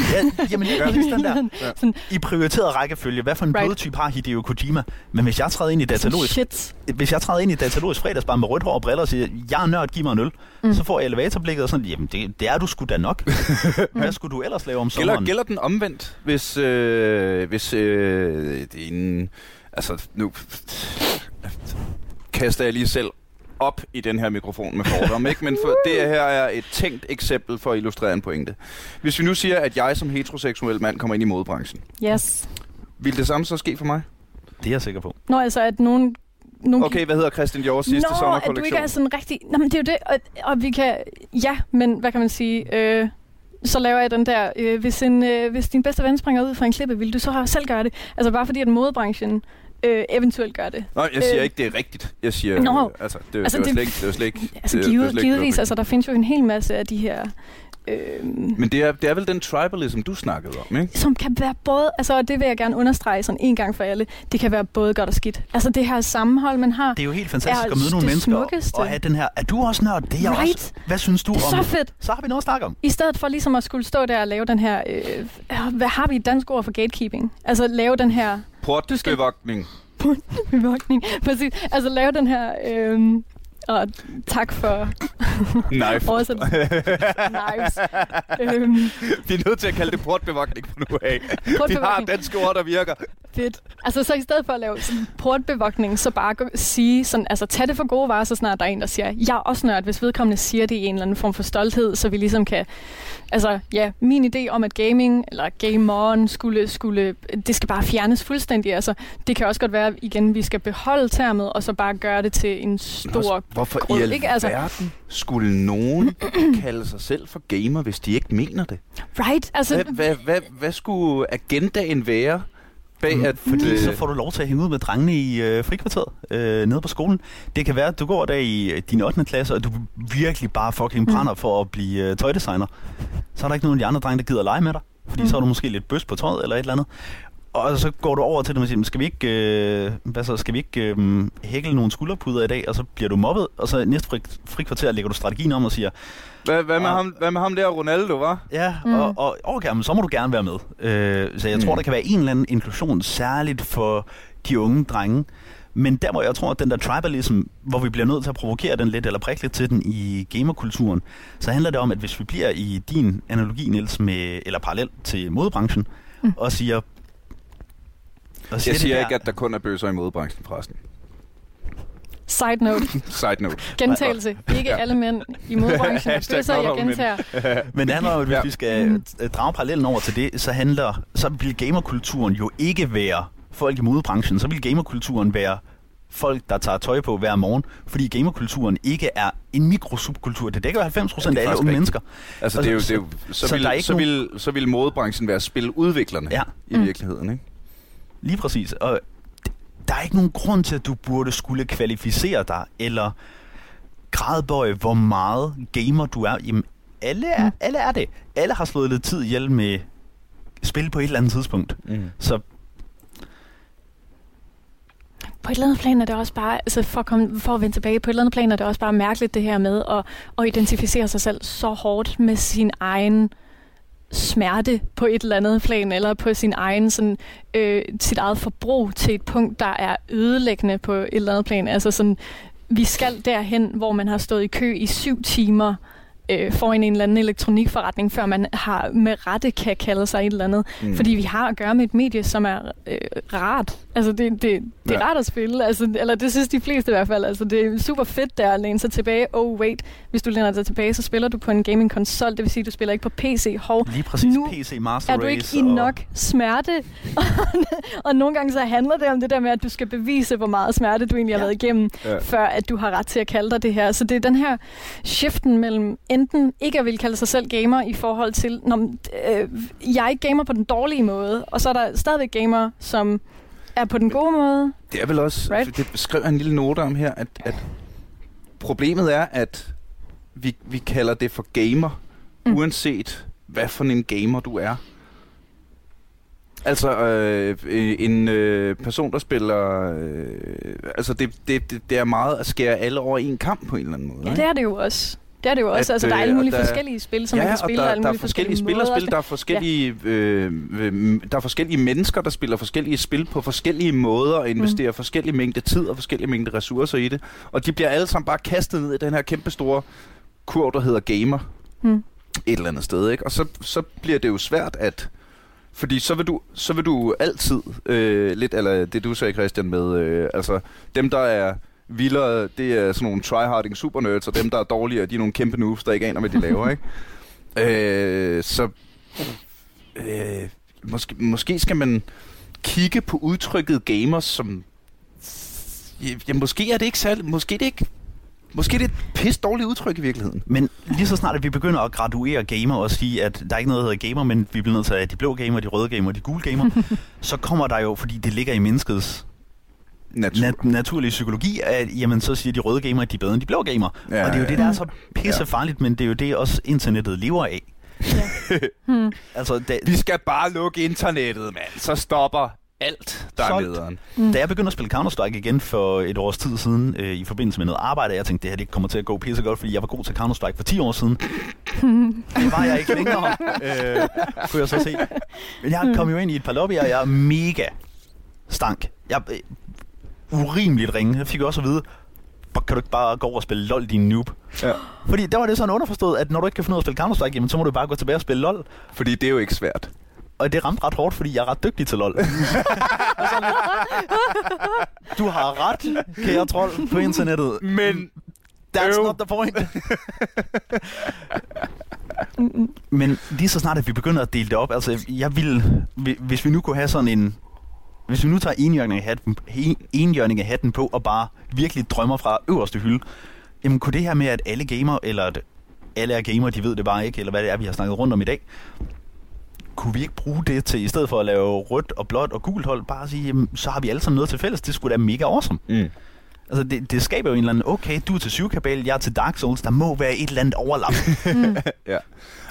jamen, jeg den der. [LAUGHS] Ja. I prioriteret rækkefølge, hvad for en right. blodtype har Hideo Kojima? Men hvis jeg træder ind i datalogisk, Shit. hvis jeg træder ind i datalogisk fredagsbar med rødt hår og briller og siger, jeg er nørd, giv mig en øl, mm. så får jeg elevatorblikket og sådan, jamen det, det er du sgu da nok. [LAUGHS] hvad skulle du ellers lave om sommeren? Gælder, gælder den omvendt, hvis, øh, hvis øh, det er en, altså nu kaster jeg lige selv op i den her mikrofon med fordom, ikke? Men for, det her er et tænkt eksempel for at illustrere en pointe. Hvis vi nu siger, at jeg som heteroseksuel mand kommer ind i modebranchen. Yes. Vil det samme så ske for mig? Det er jeg sikker på. Nå, altså at nogen nogle okay, hvad hedder Christian Diors sidste Nå, sommerkollektion? Nå, at du ikke er sådan rigtig... Nå, men det er jo det, og, og vi kan... Ja, men hvad kan man sige... Øh, så laver jeg den der, øh, hvis, en, øh, hvis din bedste ven springer ud fra en klippe, vil du så selv gøre det? Altså bare fordi, at modebranchen øh, eventuelt gør det. Nej, jeg siger øh, ikke, det er rigtigt. Jeg siger, Nå, altså, det, altså, det, var slet ikke... Det var slet ikke altså, givet, det givetvis, altså, der findes jo en hel masse af de her... Øh, Men det er, det er vel den tribalism, du snakkede om, ikke? Som kan være både, altså det vil jeg gerne understrege sådan en gang for alle, det kan være både godt og skidt. Altså det her sammenhold, man har, Det er jo helt fantastisk at møde nogle mennesker smukkeste. og have den her, er du også nørd? Det er right. også. Hvad synes du det er om? så fedt. Så har vi noget at snakke om. I stedet for ligesom at skulle stå der og lave den her, øh, hvad har vi et dansk ord for gatekeeping? Altså lave den her... Portbevogtning. Bevogtning. [LAUGHS] Præcis. Altså lave den her... Øh, og tak for Knife. [LAUGHS] Knives. øhm. Vi er nødt til at kalde det portbevogtning på nu af. Vi har danske ord, der virker. Fedt. Altså så i stedet for at lave sådan portbevogtning, så bare sige sådan, altså tag det for gode varer, så snart der er en, der siger, jeg er også nørd, hvis vedkommende siger det i en eller anden form for stolthed, så vi ligesom kan, altså ja, min idé om, at gaming, eller game on, skulle, skulle, det skal bare fjernes fuldstændig. Altså, det kan også godt være, igen, vi skal beholde termet, og så bare gøre det til en stor Hvorfor i alverden altså, skulle nogen [CLEARS THROAT] kalde sig selv for gamer, hvis de ikke mener det? Right. Altså, hvad, hvad, hvad, hvad skulle agendaen være? Bag mm, at, fordi øh, så får du lov til at hænge ud med drengene i øh, frikvarteret øh, nede på skolen. Det kan være, at du går der i øh, din 8. klasse, og du virkelig bare fucking mm. brænder mm. for at blive øh, tøjdesigner. Så er der ikke nogen af de andre drenge, der gider at lege med dig. Fordi mm. så er du måske lidt bøs på tøjet eller et eller andet og så går du over til dem og siger, skal vi ikke, øh, hvad så, skal vi ikke øh, hækle nogle skulderpuder i dag, og så bliver du mobbet, og så næste fri, fri kvarter lægger du strategien om og siger... Hvad, hvad, med, og, ham, hvad med ham der, Ronaldo, var? Ja, mm. og, og okay, men så må du gerne være med. Øh, så jeg mm. tror, der kan være en eller anden inklusion, særligt for de unge drenge. Men der, hvor jeg tror, at den der tribalism, hvor vi bliver nødt til at provokere den lidt, eller prikke lidt til den i gamerkulturen, så handler det om, at hvis vi bliver i din analogi, Niels, med, eller parallel til modebranchen, mm. og siger, jeg siger ikke, at der kun er bøsser i modebranchen, forresten. Side note. Side note. Gentagelse. Ikke alle mænd i modebranchen er [LAUGHS] bøsser, jeg gentager. [LAUGHS] Men det handler om, at hvis ja. vi skal mm. drage parallellen over til det, så handler, så vil gamerkulturen jo ikke være folk i modebranchen. Så vil gamerkulturen være folk, der tager tøj på hver morgen, fordi gamerkulturen ikke er en mikrosubkultur. Det dækker jo 90 procent ja, af alle unge mennesker. Altså, det er jo, det er jo, så, så, vil, så, vil, så vil modebranchen være spiludviklerne ja. i mm. virkeligheden, ikke? Lige præcis. Og der er ikke nogen grund til, at du burde skulle kvalificere dig, eller gradbøje, hvor meget gamer du er. Jamen, alle er, mm. alle er det. Alle har slået lidt tid ihjel med spil på et eller andet tidspunkt. Mm. Så på et eller andet plan er det også bare, altså for at, komme, for at vende tilbage, på et eller andet plan er det også bare mærkeligt det her med at, at identificere sig selv så hårdt med sin egen øh, smerte på et eller andet plan, eller på sin egen, sådan, øh, sit eget forbrug til et punkt, der er ødelæggende på et eller andet plan. Altså sådan, vi skal derhen, hvor man har stået i kø i syv timer, øh, foran en eller anden elektronikforretning, før man har med rette kan kalde sig et eller andet. Mm. Fordi vi har at gøre med et medie, som er øh, rart. Altså, det, det, det ja. er rart at spille. Altså, eller det synes de fleste i hvert fald. Altså, det er super fedt der at læne sig tilbage. Oh, wait. Hvis du læner dig tilbage, så spiller du på en gaming-konsol. Det vil sige, at du spiller ikke på PC. Hov, Lige præcis nu PC Master er du ikke i nok smerte. [LAUGHS] og nogle gange så handler det om det der med, at du skal bevise, hvor meget smerte du egentlig ja. har været igennem, ja. før at du har ret til at kalde dig det her. Så det er den her shiften mellem enten ikke at vil kalde sig selv gamer i forhold til, når, øh, jeg er ikke gamer på den dårlige måde, og så er der stadigvæk gamer, som er på den gode måde. Det er vel også, right? det beskriver en lille note om her, at, at problemet er, at vi, vi kalder det for gamer, mm. uanset hvad for en gamer du er. Altså, øh, en øh, person, der spiller... Øh, altså, det, det, det, det er meget at skære alle over en kamp på en eller anden måde. Ja, det er det jo også. Det er det jo også. At, altså, der er alle øh, mulige der, forskellige spil, som ja, man kan spille. der, og alle der er forskellige spil spil. Der er forskellige, ja. øh, øh, der er forskellige mennesker, der spiller forskellige spil på forskellige måder og investerer mm. forskellige mængde tid og forskellige mængde ressourcer i det. Og de bliver alle sammen bare kastet ned i den her kæmpe store kurv, der hedder gamer. Mm. Et eller andet sted, ikke? Og så, så bliver det jo svært at... Fordi så vil du, så vil du altid, øh, lidt eller det du sagde Christian med, øh, altså dem der er vildere, det er sådan nogle tryharding supernerds, og dem, der er dårligere, de er nogle kæmpe noobs, der ikke aner, hvad de laver, ikke? [LAUGHS] Øh, så øh, måske, måske skal man kigge på udtrykket gamers som... Ja, måske er det ikke særlig... Måske er det ikke Måske er det et pisse dårligt udtryk i virkeligheden. Men lige så snart, at vi begynder at graduere gamer og sige, at der er ikke noget, der hedder gamer, men vi bliver nødt til at have de blå gamer, de røde gamer de gule gamer, [LAUGHS] så kommer der jo, fordi det ligger i menneskets Natur. nat- naturlige psykologi, at jamen, så siger de røde gamer, at de er bedre end de blå gamer. Ja, og det er jo det, der er så pisse farligt, men det er jo det, også internettet lever af. Ja. [LAUGHS] hmm. altså, det, Vi skal bare lukke internettet, mand. Så stopper alt, der Solgt. er nederen. Mm. Da jeg begyndte at spille Counter-Strike igen for et års tid siden, øh, i forbindelse med noget arbejde, jeg tænkte, det her det kommer til at gå pisse godt, fordi jeg var god til Counter-Strike for 10 år siden. [LAUGHS] det var jeg ikke længere, øh, kunne jeg så se. Men jeg kom jo ind i et par lobbyer, og jeg er mega stank. Jeg øh, urimeligt ringe. Jeg fik også at vide, kan du ikke bare gå over og spille LOL, din noob? Ja. Fordi der var det sådan underforstået, at når du ikke kan finde ud af at spille Counter-Strike, jamen, så må du bare gå tilbage og spille LOL. Fordi det er jo ikke svært. Og det ramte ret hårdt, fordi jeg er ret dygtig til LOL. [LAUGHS] du har ret, kære trold, på internettet. Men That's not the point. Men lige så snart, at vi begynder at dele det op, altså jeg vil, hvis vi nu kunne have sådan en, hvis vi nu tager enhjørning af hatten, enhjørning af hatten på og bare virkelig drømmer fra øverste hylde, jamen kunne det her med, at alle gamer, eller at alle er gamer, de ved det bare ikke, eller hvad det er, vi har snakket rundt om i dag, kunne vi ikke bruge det til, i stedet for at lave rødt og blåt og gult hold, bare at sige, jamen, så har vi alle sammen noget til fælles. Det skulle da mega awesome. Mm. Altså, det, det skaber jo en eller anden, okay, du er til syvkabal, jeg er til Dark Souls, der må være et eller andet overlap. [LAUGHS] mm. ja.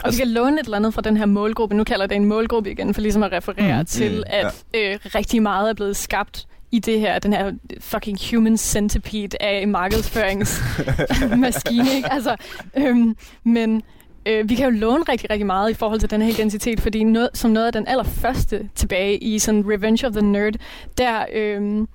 Og vi kan låne et eller andet fra den her målgruppe. Nu kalder det en målgruppe igen, for ligesom at referere mm. til, mm. at ja. øh, rigtig meget er blevet skabt i det her, den her fucking human centipede af markedsføringsmaskine, [LAUGHS] ikke? Altså, øhm, men øh, vi kan jo låne rigtig, rigtig meget i forhold til den her identitet, fordi noget, som noget af den allerførste tilbage i sådan Revenge of the Nerd, der... Øh,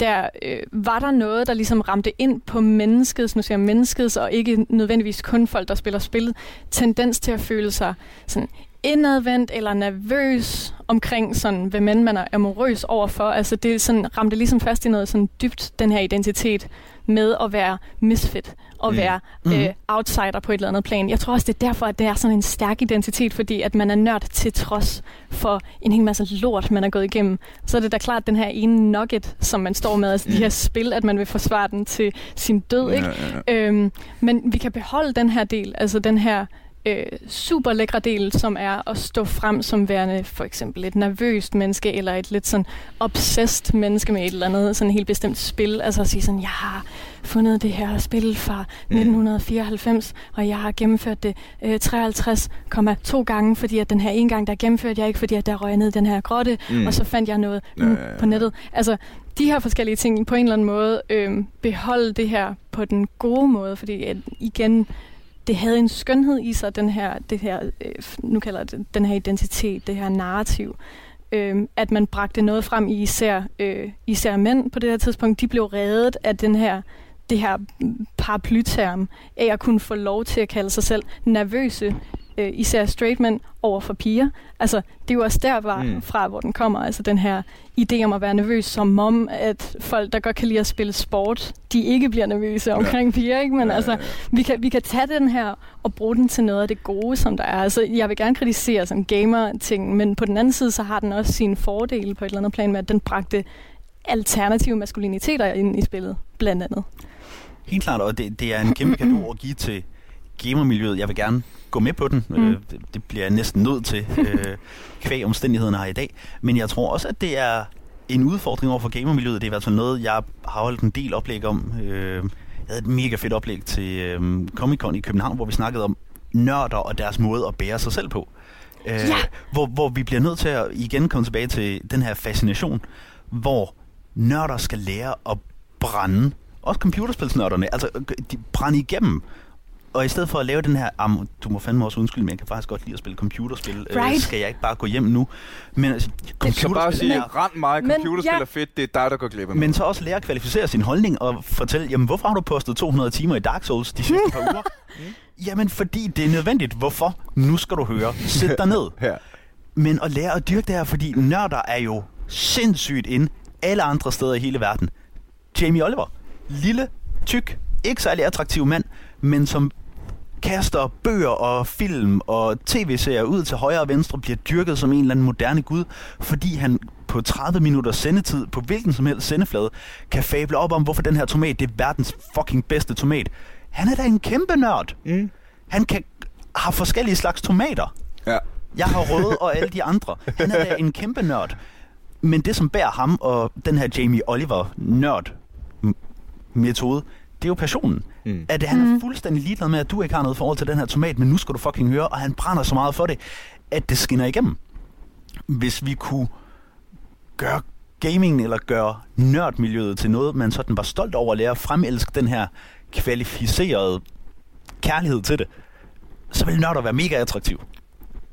der øh, var der noget, der ligesom ramte ind på menneskets, nu siger jeg menneskets, og ikke nødvendigvis kun folk, der spiller spillet, tendens til at føle sig sådan indadvendt eller nervøs omkring, sådan, hvem end man er amorøs overfor. Altså det sådan, ramte ligesom fast i noget sådan dybt, den her identitet med at være misfit og mm. være mm. øh, outsider på et eller andet plan. Jeg tror også, det er derfor, at det er sådan en stærk identitet, fordi at man er nørd til trods for en hel masse lort, man er gået igennem. Så er det da klart, den her ene nugget, som man står med, altså mm. de her spil, at man vil forsvare den til sin død. Ikke? Ja, ja, ja. Øhm, men vi kan beholde den her del, altså den her øh, super lækre del, som er at stå frem som værende for eksempel et nervøst menneske, eller et lidt sådan obsessed menneske med et eller andet sådan helt bestemt spil. Altså at sige sådan, jeg har fundet det her spil fra 1994, mm. og jeg har gennemført det øh, 53,2 gange, fordi at den her en gang, der gennemførte jeg ikke, fordi at der røg ned i den her grotte, mm. og så fandt jeg noget mm, på nettet. Altså, de her forskellige ting på en eller anden måde øh, beholde det her på den gode måde, fordi at, igen, det havde en skønhed i sig, den her, det her øh, nu kalder det den her identitet, det her narrativ. Øh, at man bragte noget frem i især, øh, især mænd på det her tidspunkt. De blev reddet af den her det her mm, paraplyterm af at kunne få lov til at kalde sig selv nervøse øh, især straight mænd over for piger. Altså, det er jo også derfra, mm. fra, hvor den kommer. Altså den her idé om at være nervøs, som om, at folk, der godt kan lide at spille sport, de ikke bliver nervøse omkring ja. piger. Ikke? Men ja, altså, ja, ja. Vi, kan, vi kan tage den her og bruge den til noget af det gode, som der er. Altså, jeg vil gerne kritisere som gamer-ting, men på den anden side, så har den også sine fordele på et eller andet plan med, at den bragte alternative maskuliniteter ind i spillet, blandt andet. Helt klart, og det, det er en kæmpe gave at give til gamermiljøet. Jeg vil gerne gå med på den. Mm. Øh, det, det bliver jeg næsten nødt til, øh, [LAUGHS] kvæg omstændighederne her i dag. Men jeg tror også, at det er en udfordring over for gamermiljøet. Det er i hvert fald noget, jeg har holdt en del oplæg om. Øh, jeg havde et mega fedt oplæg til øh, Comic Con i København, hvor vi snakkede om nørder og deres måde at bære sig selv på. Øh, ja. hvor, hvor vi bliver nødt til at igen komme tilbage til den her fascination, hvor nørder skal lære at brænde. Også computerspilsnørderne, altså de brænde igennem og i stedet for at lave den her, um, du må fandme også undskylde, men jeg kan faktisk godt lide at spille computerspil. Øh, right. Øh, skal jeg ikke bare gå hjem nu? Men altså, computerspil bare sige, er, rend mig, computerspil ja. er fedt, det er dig, der går glip af Men så også lære at kvalificere sin holdning og fortælle, jamen hvorfor har du postet 200 timer i Dark Souls de sidste par uger? [LAUGHS] Mm. Jamen fordi det er nødvendigt. Hvorfor? Nu skal du høre. Sæt dig [LAUGHS] ned. ja. Men at lære at dyrke det her, fordi nørder er jo sindssygt ind alle andre steder i hele verden. Jamie Oliver. Lille, tyk, ikke særlig attraktiv mand, men som kaster bøger og film og tv-serier ud til højre og venstre, bliver dyrket som en eller anden moderne gud, fordi han på 30 minutter sendetid på hvilken som helst sendeflade kan fable op om, hvorfor den her tomat det er verdens fucking bedste tomat. Han er da en kæmpe nørd. Mm. Han kan har forskellige slags tomater. Ja. Jeg har røde og alle de andre. Han er da en kæmpe nørd. Men det, som bærer ham og den her Jamie Oliver nørd metode, det er jo passionen. Mm. At han mm. er fuldstændig ligeglad med, at du ikke har noget forhold til den her tomat, men nu skal du fucking høre, og han brænder så meget for det, at det skinner igennem. Hvis vi kunne gøre gaming eller gøre nørdmiljøet til noget, man sådan var stolt over at lære at fremelske den her kvalificerede kærlighed til det, så vil nørder være mega attraktiv.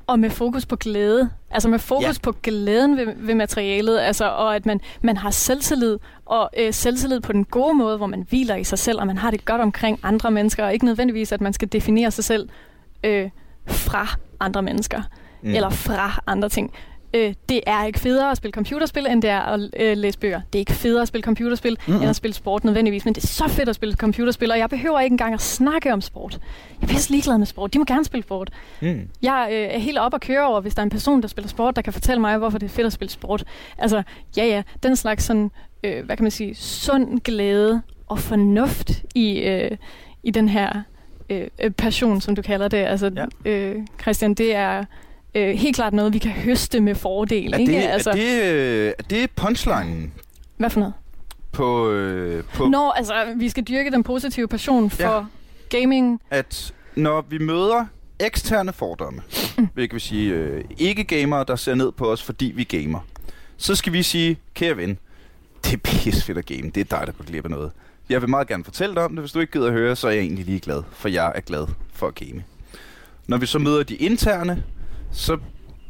Og med fokus på glæde. Altså med fokus ja. på glæden ved, ved materialet, altså, og at man, man har selvtillid, og øh, selvtillid på den gode måde, hvor man hviler i sig selv, og man har det godt omkring andre mennesker, og ikke nødvendigvis, at man skal definere sig selv øh, fra andre mennesker, mm. eller fra andre ting øh, det er ikke federe at spille computerspil, end det er at øh, læse bøger. Det er ikke federe at spille computerspil, mm-hmm. end at spille sport nødvendigvis, men det er så fedt at spille computerspil, og jeg behøver ikke engang at snakke om sport. Jeg er ligeglad med sport. De må gerne spille sport. Mm. Jeg øh, er helt op at køre over, hvis der er en person, der spiller sport, der kan fortælle mig, hvorfor det er fedt at spille sport. Altså, ja ja, den slags sådan, øh, hvad kan man sige, sund glæde og fornuft i, øh, i den her øh, passion, som du kalder det. Altså, ja. øh, Christian, det er øh, helt klart noget, vi kan høste med fordel. Er det, ikke? Altså, er det, øh, er det punchline? Hvad for noget? På, øh, på Når altså, vi skal dyrke den positive passion for ja. gaming. At når vi møder eksterne fordomme, mm. hvilket vil sige øh, ikke-gamere, der ser ned på os, fordi vi gamer, så skal vi sige, kære ven, det er pis fedt at game. Det er dig, der går glip af noget. Jeg vil meget gerne fortælle dig om det. Hvis du ikke gider at høre, så er jeg egentlig lige glad, for jeg er glad for at game. Når vi så møder de interne, så,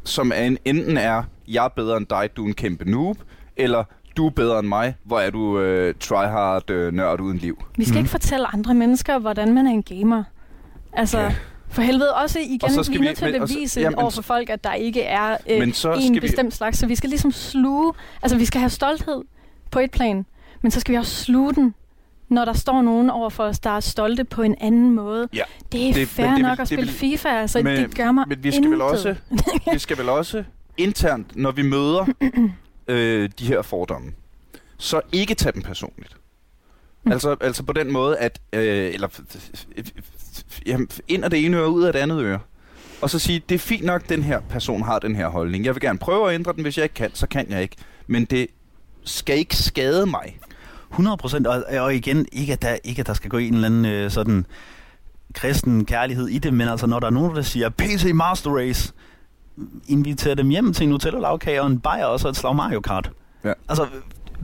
som er en, enten er, jeg er bedre end dig, du er en kæmpe noob, eller du er bedre end mig, hvor er du øh, tryhard øh, nørd uden liv. Vi skal mm. ikke fortælle andre mennesker, hvordan man er en gamer. Altså, okay. for helvede, også igen, og så skal vi er nødt til at bevise jamen, over for folk, at der ikke er øh, en bestemt vi... slags. Så vi skal ligesom sluge, altså vi skal have stolthed på et plan, men så skal vi også sluge den når der står nogen over for os, der er stolte på en anden måde. Ja. Det er det, fair det, nok vil, at spille vil, FIFA, altså men, det gør mig Men vi skal, intet. vel også, [LAUGHS] vi skal vel også internt, når vi møder [CLEARS THROAT] øh, de her fordomme, så ikke tage dem personligt. Mm. Altså, altså på den måde, at øh, eller, jamen, ind af det ene øre, ud af det andet øre. Og så sige, det er fint nok, den her person har den her holdning. Jeg vil gerne prøve at ændre den, hvis jeg ikke kan, så kan jeg ikke. Men det skal ikke skade mig. 100 procent, og, og igen, ikke at, der, ikke at der skal gå en eller anden øh, sådan kristen kærlighed i det, men altså når der er nogen, der siger PC Master Race, inviter dem hjem til en Nutella lavkage og en bajer og så et slag Mario Kart. Ja. Altså,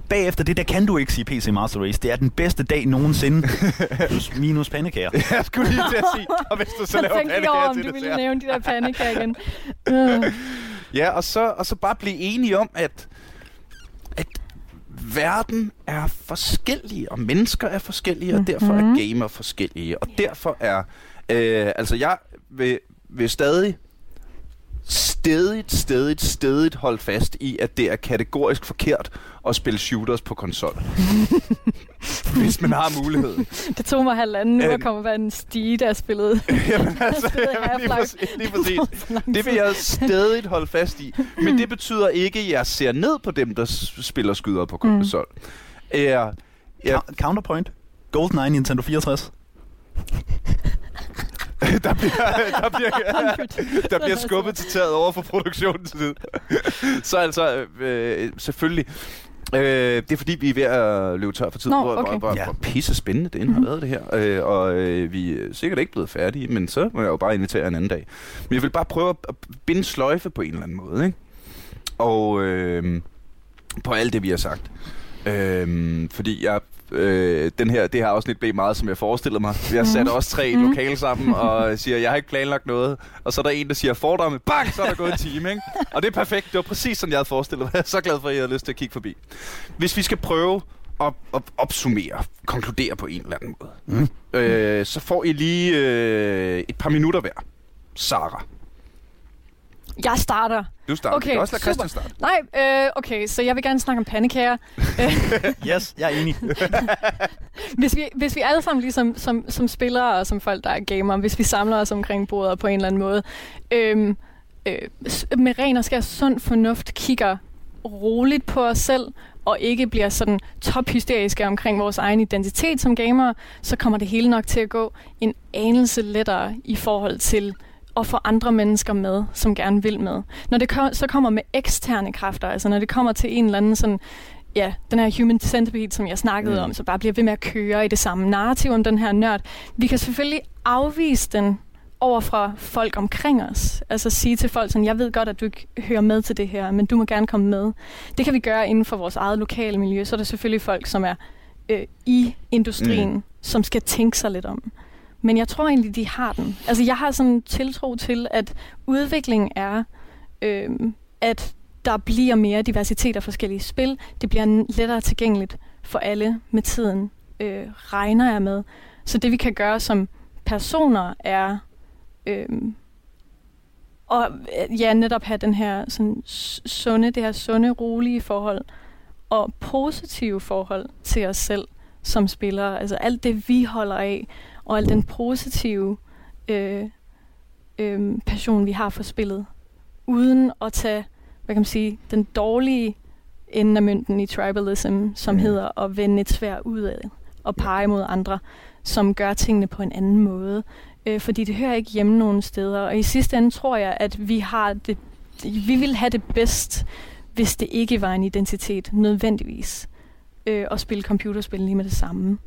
bagefter det, der kan du ikke sige PC Master Race. Det er den bedste dag nogensinde. [LAUGHS] Plus minus pandekager. jeg skulle lige til at sige, og hvis du så laver pandekager over, om du ville nævne de der pandekager igen. [LAUGHS] Ja, og så, og så bare blive enige om, at verden er forskellige, og mennesker er forskellige, og mm-hmm. derfor er gamer forskellige. Og derfor er... Øh, altså, jeg vil, vil stadig stedigt, stedigt, stedigt holde fast i, at det er kategorisk forkert at spille shooters på konsol. [LAUGHS] Hvis man har mulighed. Det tog mig halvanden nu at komme med en stige, der spillede. [LAUGHS] jamen, altså, jamen, lige, præcis, [LAUGHS] lige præcis. Det vil jeg stedigt holde fast i. Men det betyder ikke, at jeg ser ned på dem, der spiller skyder på konsol. Mm. Er, ja. Counterpoint. GoldenEye Nintendo 64. [LAUGHS] der bliver, der bliver, [LAUGHS] der bliver skubbet til taget over for produktionen tid. [LAUGHS] Så altså, øh, selvfølgelig. Øh, det er fordi, vi er ved at løbe tør for tid. Nå, okay. hvor, hvor, Ja. hvor pisse spændende det mm-hmm. har været, det her. Øh, og øh, vi er sikkert ikke blevet færdige, men så må jeg jo bare invitere en anden dag. Men jeg vil bare prøve at binde sløjfe på en eller anden måde, ikke? Og øh, på alt det, vi har sagt. Øh, fordi jeg øh, den her, det her afsnit blev meget, som jeg forestillede mig. Jeg satte også tre i Mhm. lokale sammen og siger, jeg har ikke planlagt noget. Og så er der en, der siger fordomme. Bang! Så er der gået en time, ikke? Og det er perfekt. Det var præcis sådan, jeg havde forestillet mig. Jeg er så glad for, at I havde lyst til at kigge forbi. Hvis vi skal prøve at, at opsummere, konkludere på en eller anden måde, Mm. øh, så får I lige øh, et par minutter hver. Sara, Jeg starter. du starter. Okay, du kan også lade super. Christian starte. Nej, øh, okay, så jeg vil gerne snakke om pandekager. [LAUGHS] Yes, jeg er enig. [LAUGHS] Hvis vi, hvis vi alle sammen ligesom som, som spillere og som folk, der er gamere, hvis vi samler os omkring bordet på en eller anden måde, øhm, øh, s- med ren og skær sund fornuft kigger roligt på os selv, og ikke bliver sådan tophysteriske omkring vores egen identitet som gamere, så kommer det hele nok til at gå en anelse lettere i forhold til at få andre mennesker med, som gerne vil med. Når det så kommer med eksterne kræfter, altså når det kommer til en eller anden sådan ja, den her human centipede, som jeg snakkede Mm. om, så bare bliver ved med at køre i det samme narrativ om den her nørd. Vi kan selvfølgelig afvise den over fra folk omkring os. Altså sige til folk sådan, jeg ved godt, at du ikke hører med til det her, men du må gerne komme med. Det kan vi gøre inden for vores eget lokale miljø. Så er der selvfølgelig folk, som er øh, i industrien, mm. som skal tænke sig lidt om. Men jeg tror egentlig, de har den. Altså jeg har sådan en tiltro til, at udvikling er, øh, at der bliver mere diversitet af forskellige spil. Det bliver lettere tilgængeligt for alle med tiden, øh, regner jeg med. Så det vi kan gøre som personer er øhm, øh, og ja, netop have den her sådan, sunde, det her sunde, rolige forhold og positive forhold til os selv som spillere. Altså alt det, vi holder af, og al den positive øh, øh, passion, vi har for spillet, uden at tage, hvad kan man sige, den dårlige ende af mønten i tribalism, som Mm. hedder at vende et svær ud af og pege mod andre, som gør tingene på en anden måde. Øh, fordi det hører ikke hjemme nogen steder. Og i sidste ende tror jeg, at vi har det, vi vil have det bedst, hvis det ikke var en identitet, nødvendigvis, øh, at spille computerspil lige med det samme.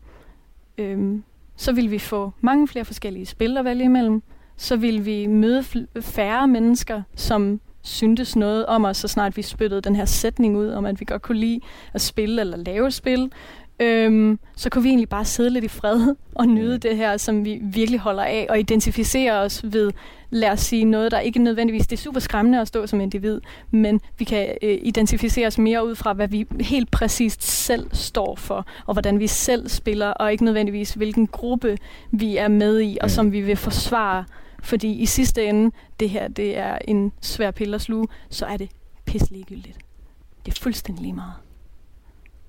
Øhm, så vil vi få mange flere forskellige spil at vælge imellem. Så vil vi møde fl- færre mennesker, som syntes noget om os, så snart vi spyttede den her sætning ud, om at vi godt kunne lide at spille eller lave spil. Øhm, så kunne vi egentlig bare sidde lidt i fred [LAUGHS] og nyde det her, som vi virkelig holder af, og identificere os ved, lad os sige, noget, der ikke nødvendigvis, det er super skræmmende at stå som individ, men vi kan øh, identificere os mere ud fra, hvad vi helt præcist selv står for, og hvordan vi selv spiller, og ikke nødvendigvis, hvilken gruppe vi er med i, og som vi vil forsvare. Fordi i sidste ende, det her det er en svær pille at sluge, så er det pisseligegyldigt. Det er fuldstændig lige meget.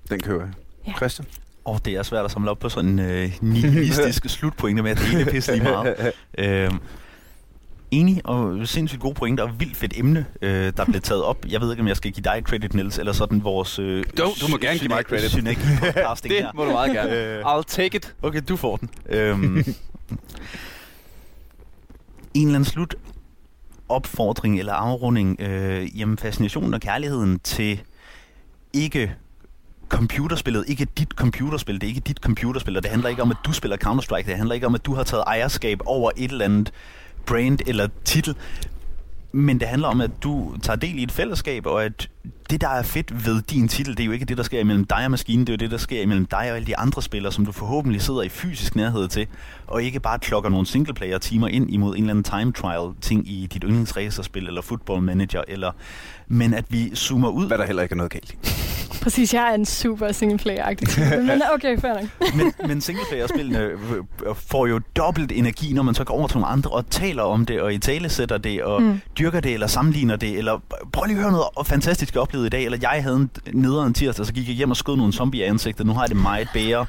Den kører jeg. Ja. Christian? Og det er svært at samle op på sådan en øh, nihilistisk [LAUGHS] slutpointe med, at det hele er pisse lige meget. [LAUGHS] Øhm, enig og sindssygt gode pointer og vildt fedt emne, øh, der blev taget op. Jeg ved ikke, om jeg skal give dig credit, Niels, eller sådan vores... Øh, Du- du må gerne give mig credit. Synergi-podcasting [LAUGHS] det her. må du meget gerne. Øh, I'll take it. Okay, du får den. Øhm, en eller anden slut opfordring eller afrunding, øh, jamen fascinationen og kærligheden til ikke computerspillet, ikke dit computerspil, det er ikke dit computerspil, og det handler ikke om, at du spiller Counter-Strike, det handler ikke om, at du har taget ejerskab over et eller andet brand eller titel, men det handler om, at du tager del i et fællesskab, og at det, der er fedt ved din titel, det er jo ikke det, der sker imellem dig og maskinen, det er jo det, der sker imellem dig og alle de andre spillere, som du forhåbentlig sidder i fysisk nærhed til, og ikke bare klokker nogle singleplayer-timer ind imod en eller anden time trial-ting i dit yndlingsracerspil, eller football manager, eller, men at vi zoomer ud, Hvad der heller ikke er noget galt. Præcis, jeg er en super singleplayer-agtig type, [LAUGHS] men okay, fair nok. men, men singleplayer-spillene øh, øh, får jo dobbelt energi, når man så går over til nogle andre og taler om det, og i tale sætter det, og mm. Dyrker det, eller sammenligner det, eller prøv lige at høre noget fantastisk jeg oplevede i dag, eller jeg havde en nederen tirsdag, så gik jeg hjem og skød nogle zombie i ansigtet, nu har jeg det meget bedre.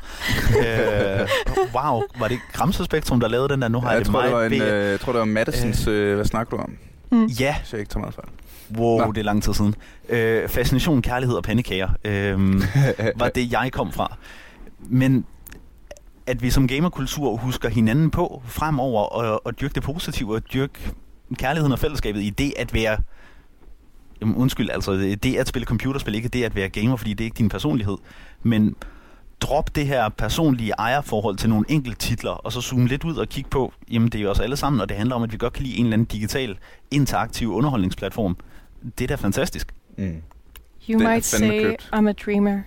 [LAUGHS] øh, wow, var det Gramsespektrum, der lavede den der, nu har Ja, jeg, jeg, det tror, meget en, bedre. øh, jeg tror, det var Madisons... Øh, hvad snakker du om? Mm. Ja, Så jeg ikke tager meget fejl. Wow, Nå. det er lang tid siden. Øh, fascination, kærlighed og pandekager øh, [LAUGHS] var det, jeg kom fra. Men at vi som gamerkultur husker hinanden på fremover og, og dyrke det positive og dyrke kærligheden og fællesskabet i det at være jamen, undskyld, altså det at spille computerspil, ikke det at være gamer, fordi det er ikke din personlighed. Men drop det her personlige ejerforhold til nogle enkelte titler, og så zoome lidt ud og kigge på, jamen det er jo os alle sammen, og det handler om, at vi godt kan lide en eller anden digital, interaktiv underholdningsplatform. Det er da fantastisk. Mm. You might say købt. I'm a dreamer,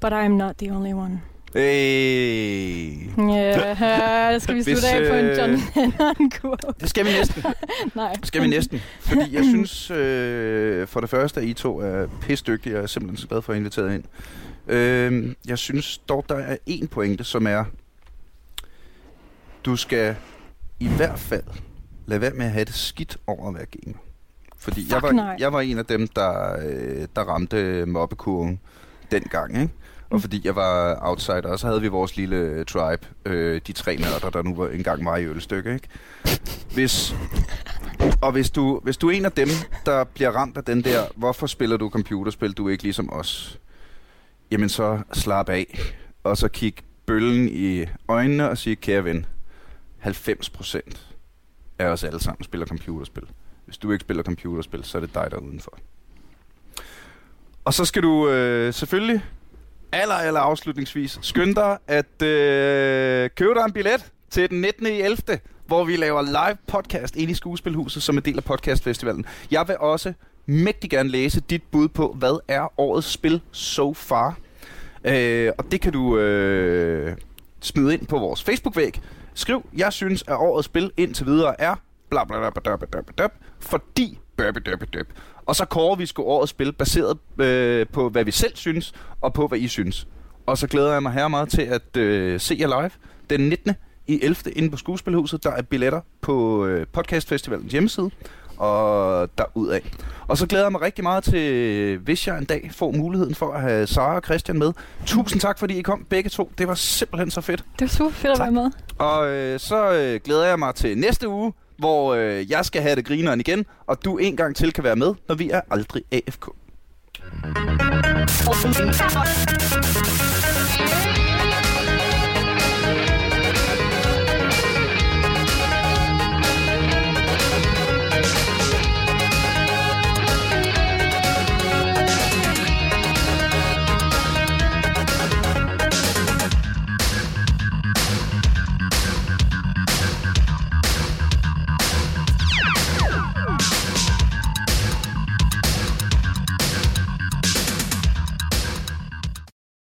but I'm not the only one. Hey. Ja, [LAUGHS] skal vi slutte af på en John øh, Lennon [LAUGHS] quote? Det skal vi næsten. [LAUGHS] Nej. Det skal vi næsten. Fordi jeg [CLEARS THROAT] synes, øh, for det første, at I to er pisdygtige, og jeg er simpelthen så glad for at invitere ind. Øh, jeg synes dog, der er en pointe, som er, du skal i hvert fald lade være med at have det skidt over at være gamer. Fordi Fuck jeg var, nej. jeg var en af dem, der, øh, der ramte mobbekurven dengang, ikke? Og fordi jeg var outsider, og så havde vi vores lille tribe, øh, de tre nørder, der nu var engang mig i ølstykke, ikke? Hvis, og hvis du, hvis du er en af dem, der bliver ramt af den der, hvorfor spiller du computerspil, du er ikke ligesom os? Jamen så slap af, og så kig bøllen i øjnene og sige, kære ven, 90% af os alle sammen spiller computerspil. Hvis du ikke spiller computerspil, så er det dig, der er udenfor. Og så skal du øh, selvfølgelig aller, aller afslutningsvis skynde dig at øh, købe dig en billet til den 19. i 11., hvor vi laver live podcast ind i Skuespilhuset som en del af podcastfestivalen. Jeg vil også mægtig gerne læse dit bud på, hvad er årets spil so far. Øh, og det kan du øh, smide ind på vores Facebook-væg. Skriv, jeg synes, at årets spil indtil videre er bla bla bla bla bla bla bla, fordi bøb, bøb, bøb. Og så kårer vi sgu årets spil, baseret øh, på, hvad vi selv synes, og på, hvad I synes. Og så glæder jeg mig her meget til at øh, se jer live den 19. i 11. inde på Skuespilhuset. Der er billetter på øh, Podcastfestivalens hjemmeside og derudad. Og så glæder jeg mig rigtig meget til, hvis jeg en dag får muligheden for at have Sara og Christian med. Tusind tak, fordi I kom begge to. Det var simpelthen så fedt. Det var super fedt at være med. Og øh, så øh, glæder jeg mig til næste uge, hvor øh, jeg skal have det grineren igen, og du en gang til kan være med, når vi er aldrig AFK.